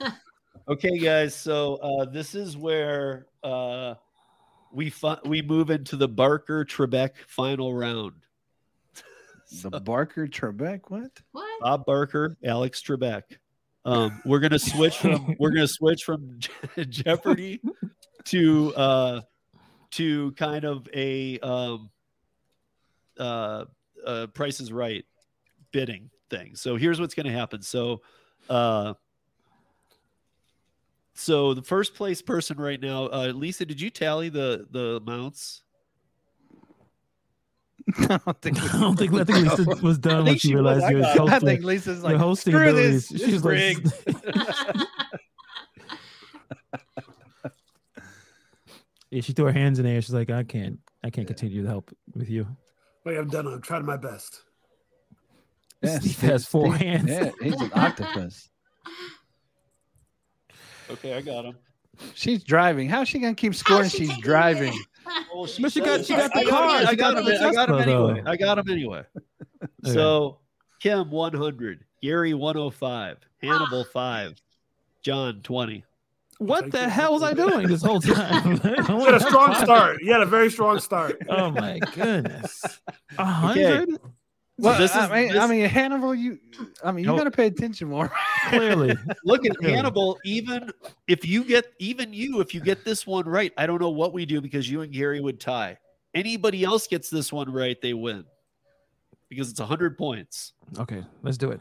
okay, guys. So uh, this is where uh, we fi- we move into the Barker Trebek final round. The Barker Trebek, what? what? Bob Barker, Alex Trebek. Um, we're gonna switch from <laughs> we're gonna switch from Jeopardy to uh, to kind of a um, uh, uh, Price is Right bidding thing. So here's what's gonna happen. So uh, so the first place person right now, uh, Lisa, did you tally the the amounts? <laughs> I don't think. <laughs> I don't think I think Lisa was done when she she was. realized you were got it. I think Lisa's like, hosting screw abilities. this. She's It's like, rigged. <laughs> yeah, she threw her hands in the air. She's like, I can't, I can't continue to help with you. Wait, I'm done. I'm trying my best. Yeah, Steve Steve- has four Steve- hands. Yeah, he's an octopus. Okay, I got him. She's driving. How's she gonna keep scoring? she She's driving. It? Oh, But she got- she got the I got him, I got got him. I got him anyway. I got him anyway. So Kim 100, Gary 105, Hannibal ah. 5, John 20. what the hell was I doing this whole time? <laughs> <laughs> You had a strong <laughs> start. You had a very strong start. Oh my goodness, a hundred Well, this I is- mean, I mean, Hannibal, you, I mean, you No. gotta pay attention more. <laughs> clearly. Look at Yeah. Hannibal. Even if you get, even you, if you get this one right, I don't know what we do because you and Gary would tie. Anybody else gets this one right, they win because it's 100 points. Okay, let's do it.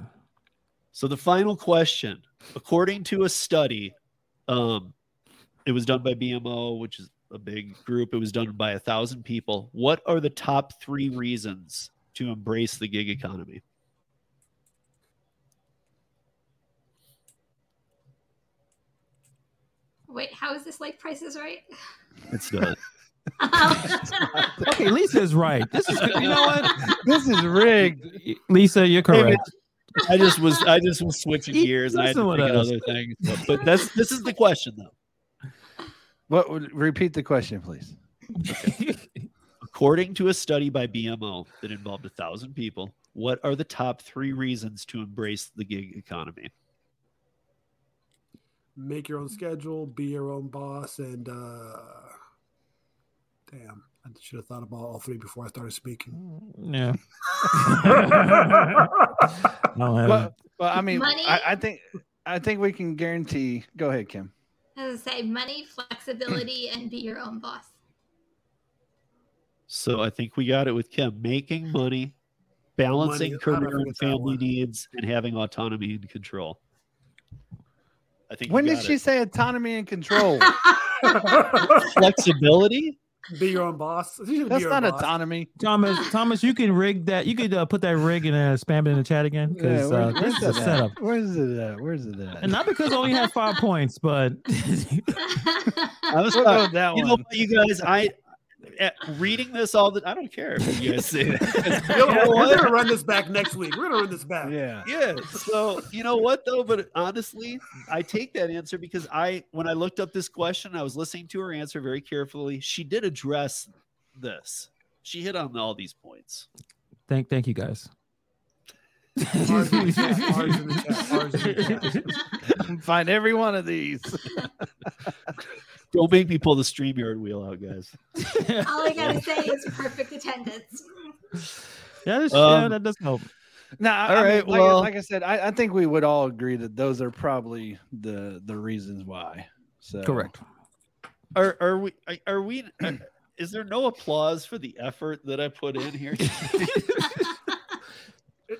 So the final question, according to a study, um, it was done by BMO, which is a big group. It was done by a thousand people. What are the top three reasons to embrace the gig economy? Wait, how is this like prices right? It's not. <laughs> <laughs> Okay, Lisa is right. This is you know what, this is rigged. Lisa, you're correct. I just was I just was switching gears and I had to messing think with of us. other things. But, but that's this is the question though. What would repeat the question, please? According to a study by BMO that involved a thousand people, what are the top three reasons to embrace the gig economy? Make your own schedule, be your own boss, and uh damn, I should have thought about all three before I started speaking. yeah. I <laughs> don't Well, well, I mean, I, I think, I think we can guarantee. Go ahead, Kim. As I say, money, flexibility, and be your own boss. So I think we got it with Kim making money, balancing Money, how did I career and family needs, and having autonomy and control. I think When did she it. say autonomy and control? <laughs> flexibility? be your own boss. <laughs> You That's your not boss. autonomy. Thomas. Thomas, you can rig that. You could uh, put that rig and uh, spam it in the chat again Yeah, because where- uh, this is a that setup. Where's it at? Where's it at? And not because I only had five points, but <laughs> I was We'll go uh, that you know one. what, you guys, I Eh, reading this all the I don't care if you guys <laughs> say that. <laughs> You know, we're gonna run this back next week. We're gonna run this back. Yeah. yeah. So you know what though? But honestly, I take that answer because I when I looked up this question, I was listening to her answer very carefully. She did address this. She hit on all these points. Thank thank you guys. Find every one of these. <laughs> Don't make me pull the StreamYard wheel out, guys. <laughs> All I <laughs> gotta say is perfect attendance. Yeah, that's, yeah, Um, that does help. No, All all right. right, like, well- like I said, I, I think we would all agree that those are probably the the reasons why. So Correct. Are are we are- are we uh, is there no applause for the effort that I put in here? <laughs>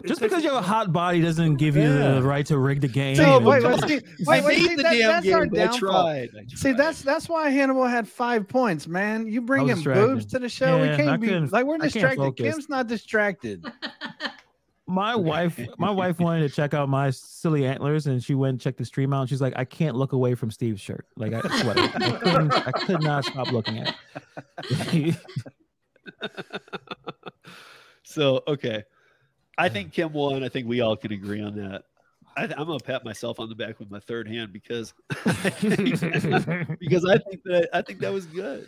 It- it Just because you have a hot body doesn't give you Yeah. the right to rig the game. So, and- wait, wait, see, wait, wait, made see, the that- damn that's our game. I downfall. tried. I See, that's that's why Hannibal had five points, man. You bring him boobs to the show. Yeah, we I can't be like we're distracted. Kim's not distracted. <laughs> my wife my wife wanted to check out my silly antlers and she went and checked the stream out and she's like i can't look away from steve's shirt like i swear I, couldn't, I could not stop looking at it <laughs> So okay, I think Kim won. I think we all can agree on that. I, I'm gonna pat myself on the back with my third hand because <laughs> because I think that I think that was good.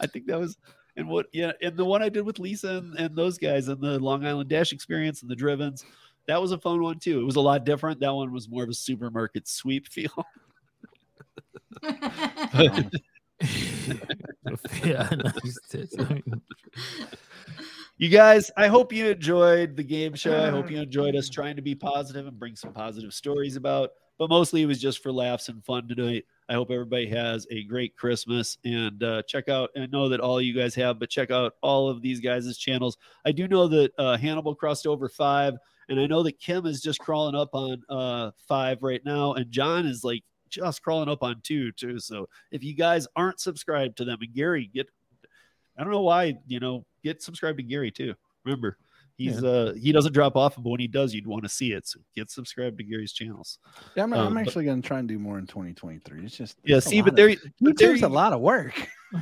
I think that was and what yeah and the one I did with Lisa and, and those guys and the Long Island Dash experience and the Drivens that was a fun one too. It was a lot different. That one was more of a supermarket sweep feel. yeah <laughs> <laughs> <laughs> nice tits. I mean, You guys, I hope you enjoyed the game show. I hope you enjoyed us <laughs> trying to be positive and bring some positive stories about, but mostly it was just for laughs and fun tonight. I hope everybody has a great Christmas and uh, check out. I know that all you guys have, but check out all of these guys' channels. I do know that uh, Hannibal crossed over five, and I know that Kim is just crawling up on uh, five right now, and John is like just crawling up on two too. So if you guys aren't subscribed to them, and Gary, get I don't know why, you know, get subscribed to Gary too. Remember, he's uh he doesn't drop off, but when he does, you'd want to see it. So get subscribed to Gary's channels. Yeah, I'm, Um, I'm actually going to try and do more in 2023. It's just Yeah, see, but there, of- but there, YouTube's a lot of work.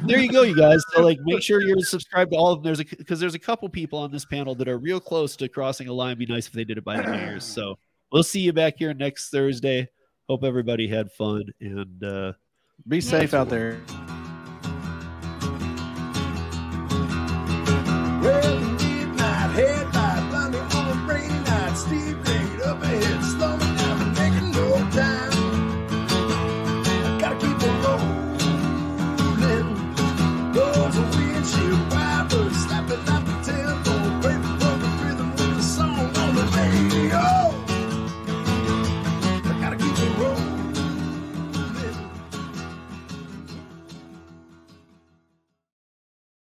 there you go, you guys. So like, make sure you're <laughs> subscribed to all of them. There's a because there's a couple people on this panel that are real close to crossing a line. Be nice if they did it by the New Year's. So we'll see you back here next Thursday. Hope everybody had fun and uh Be safe out there.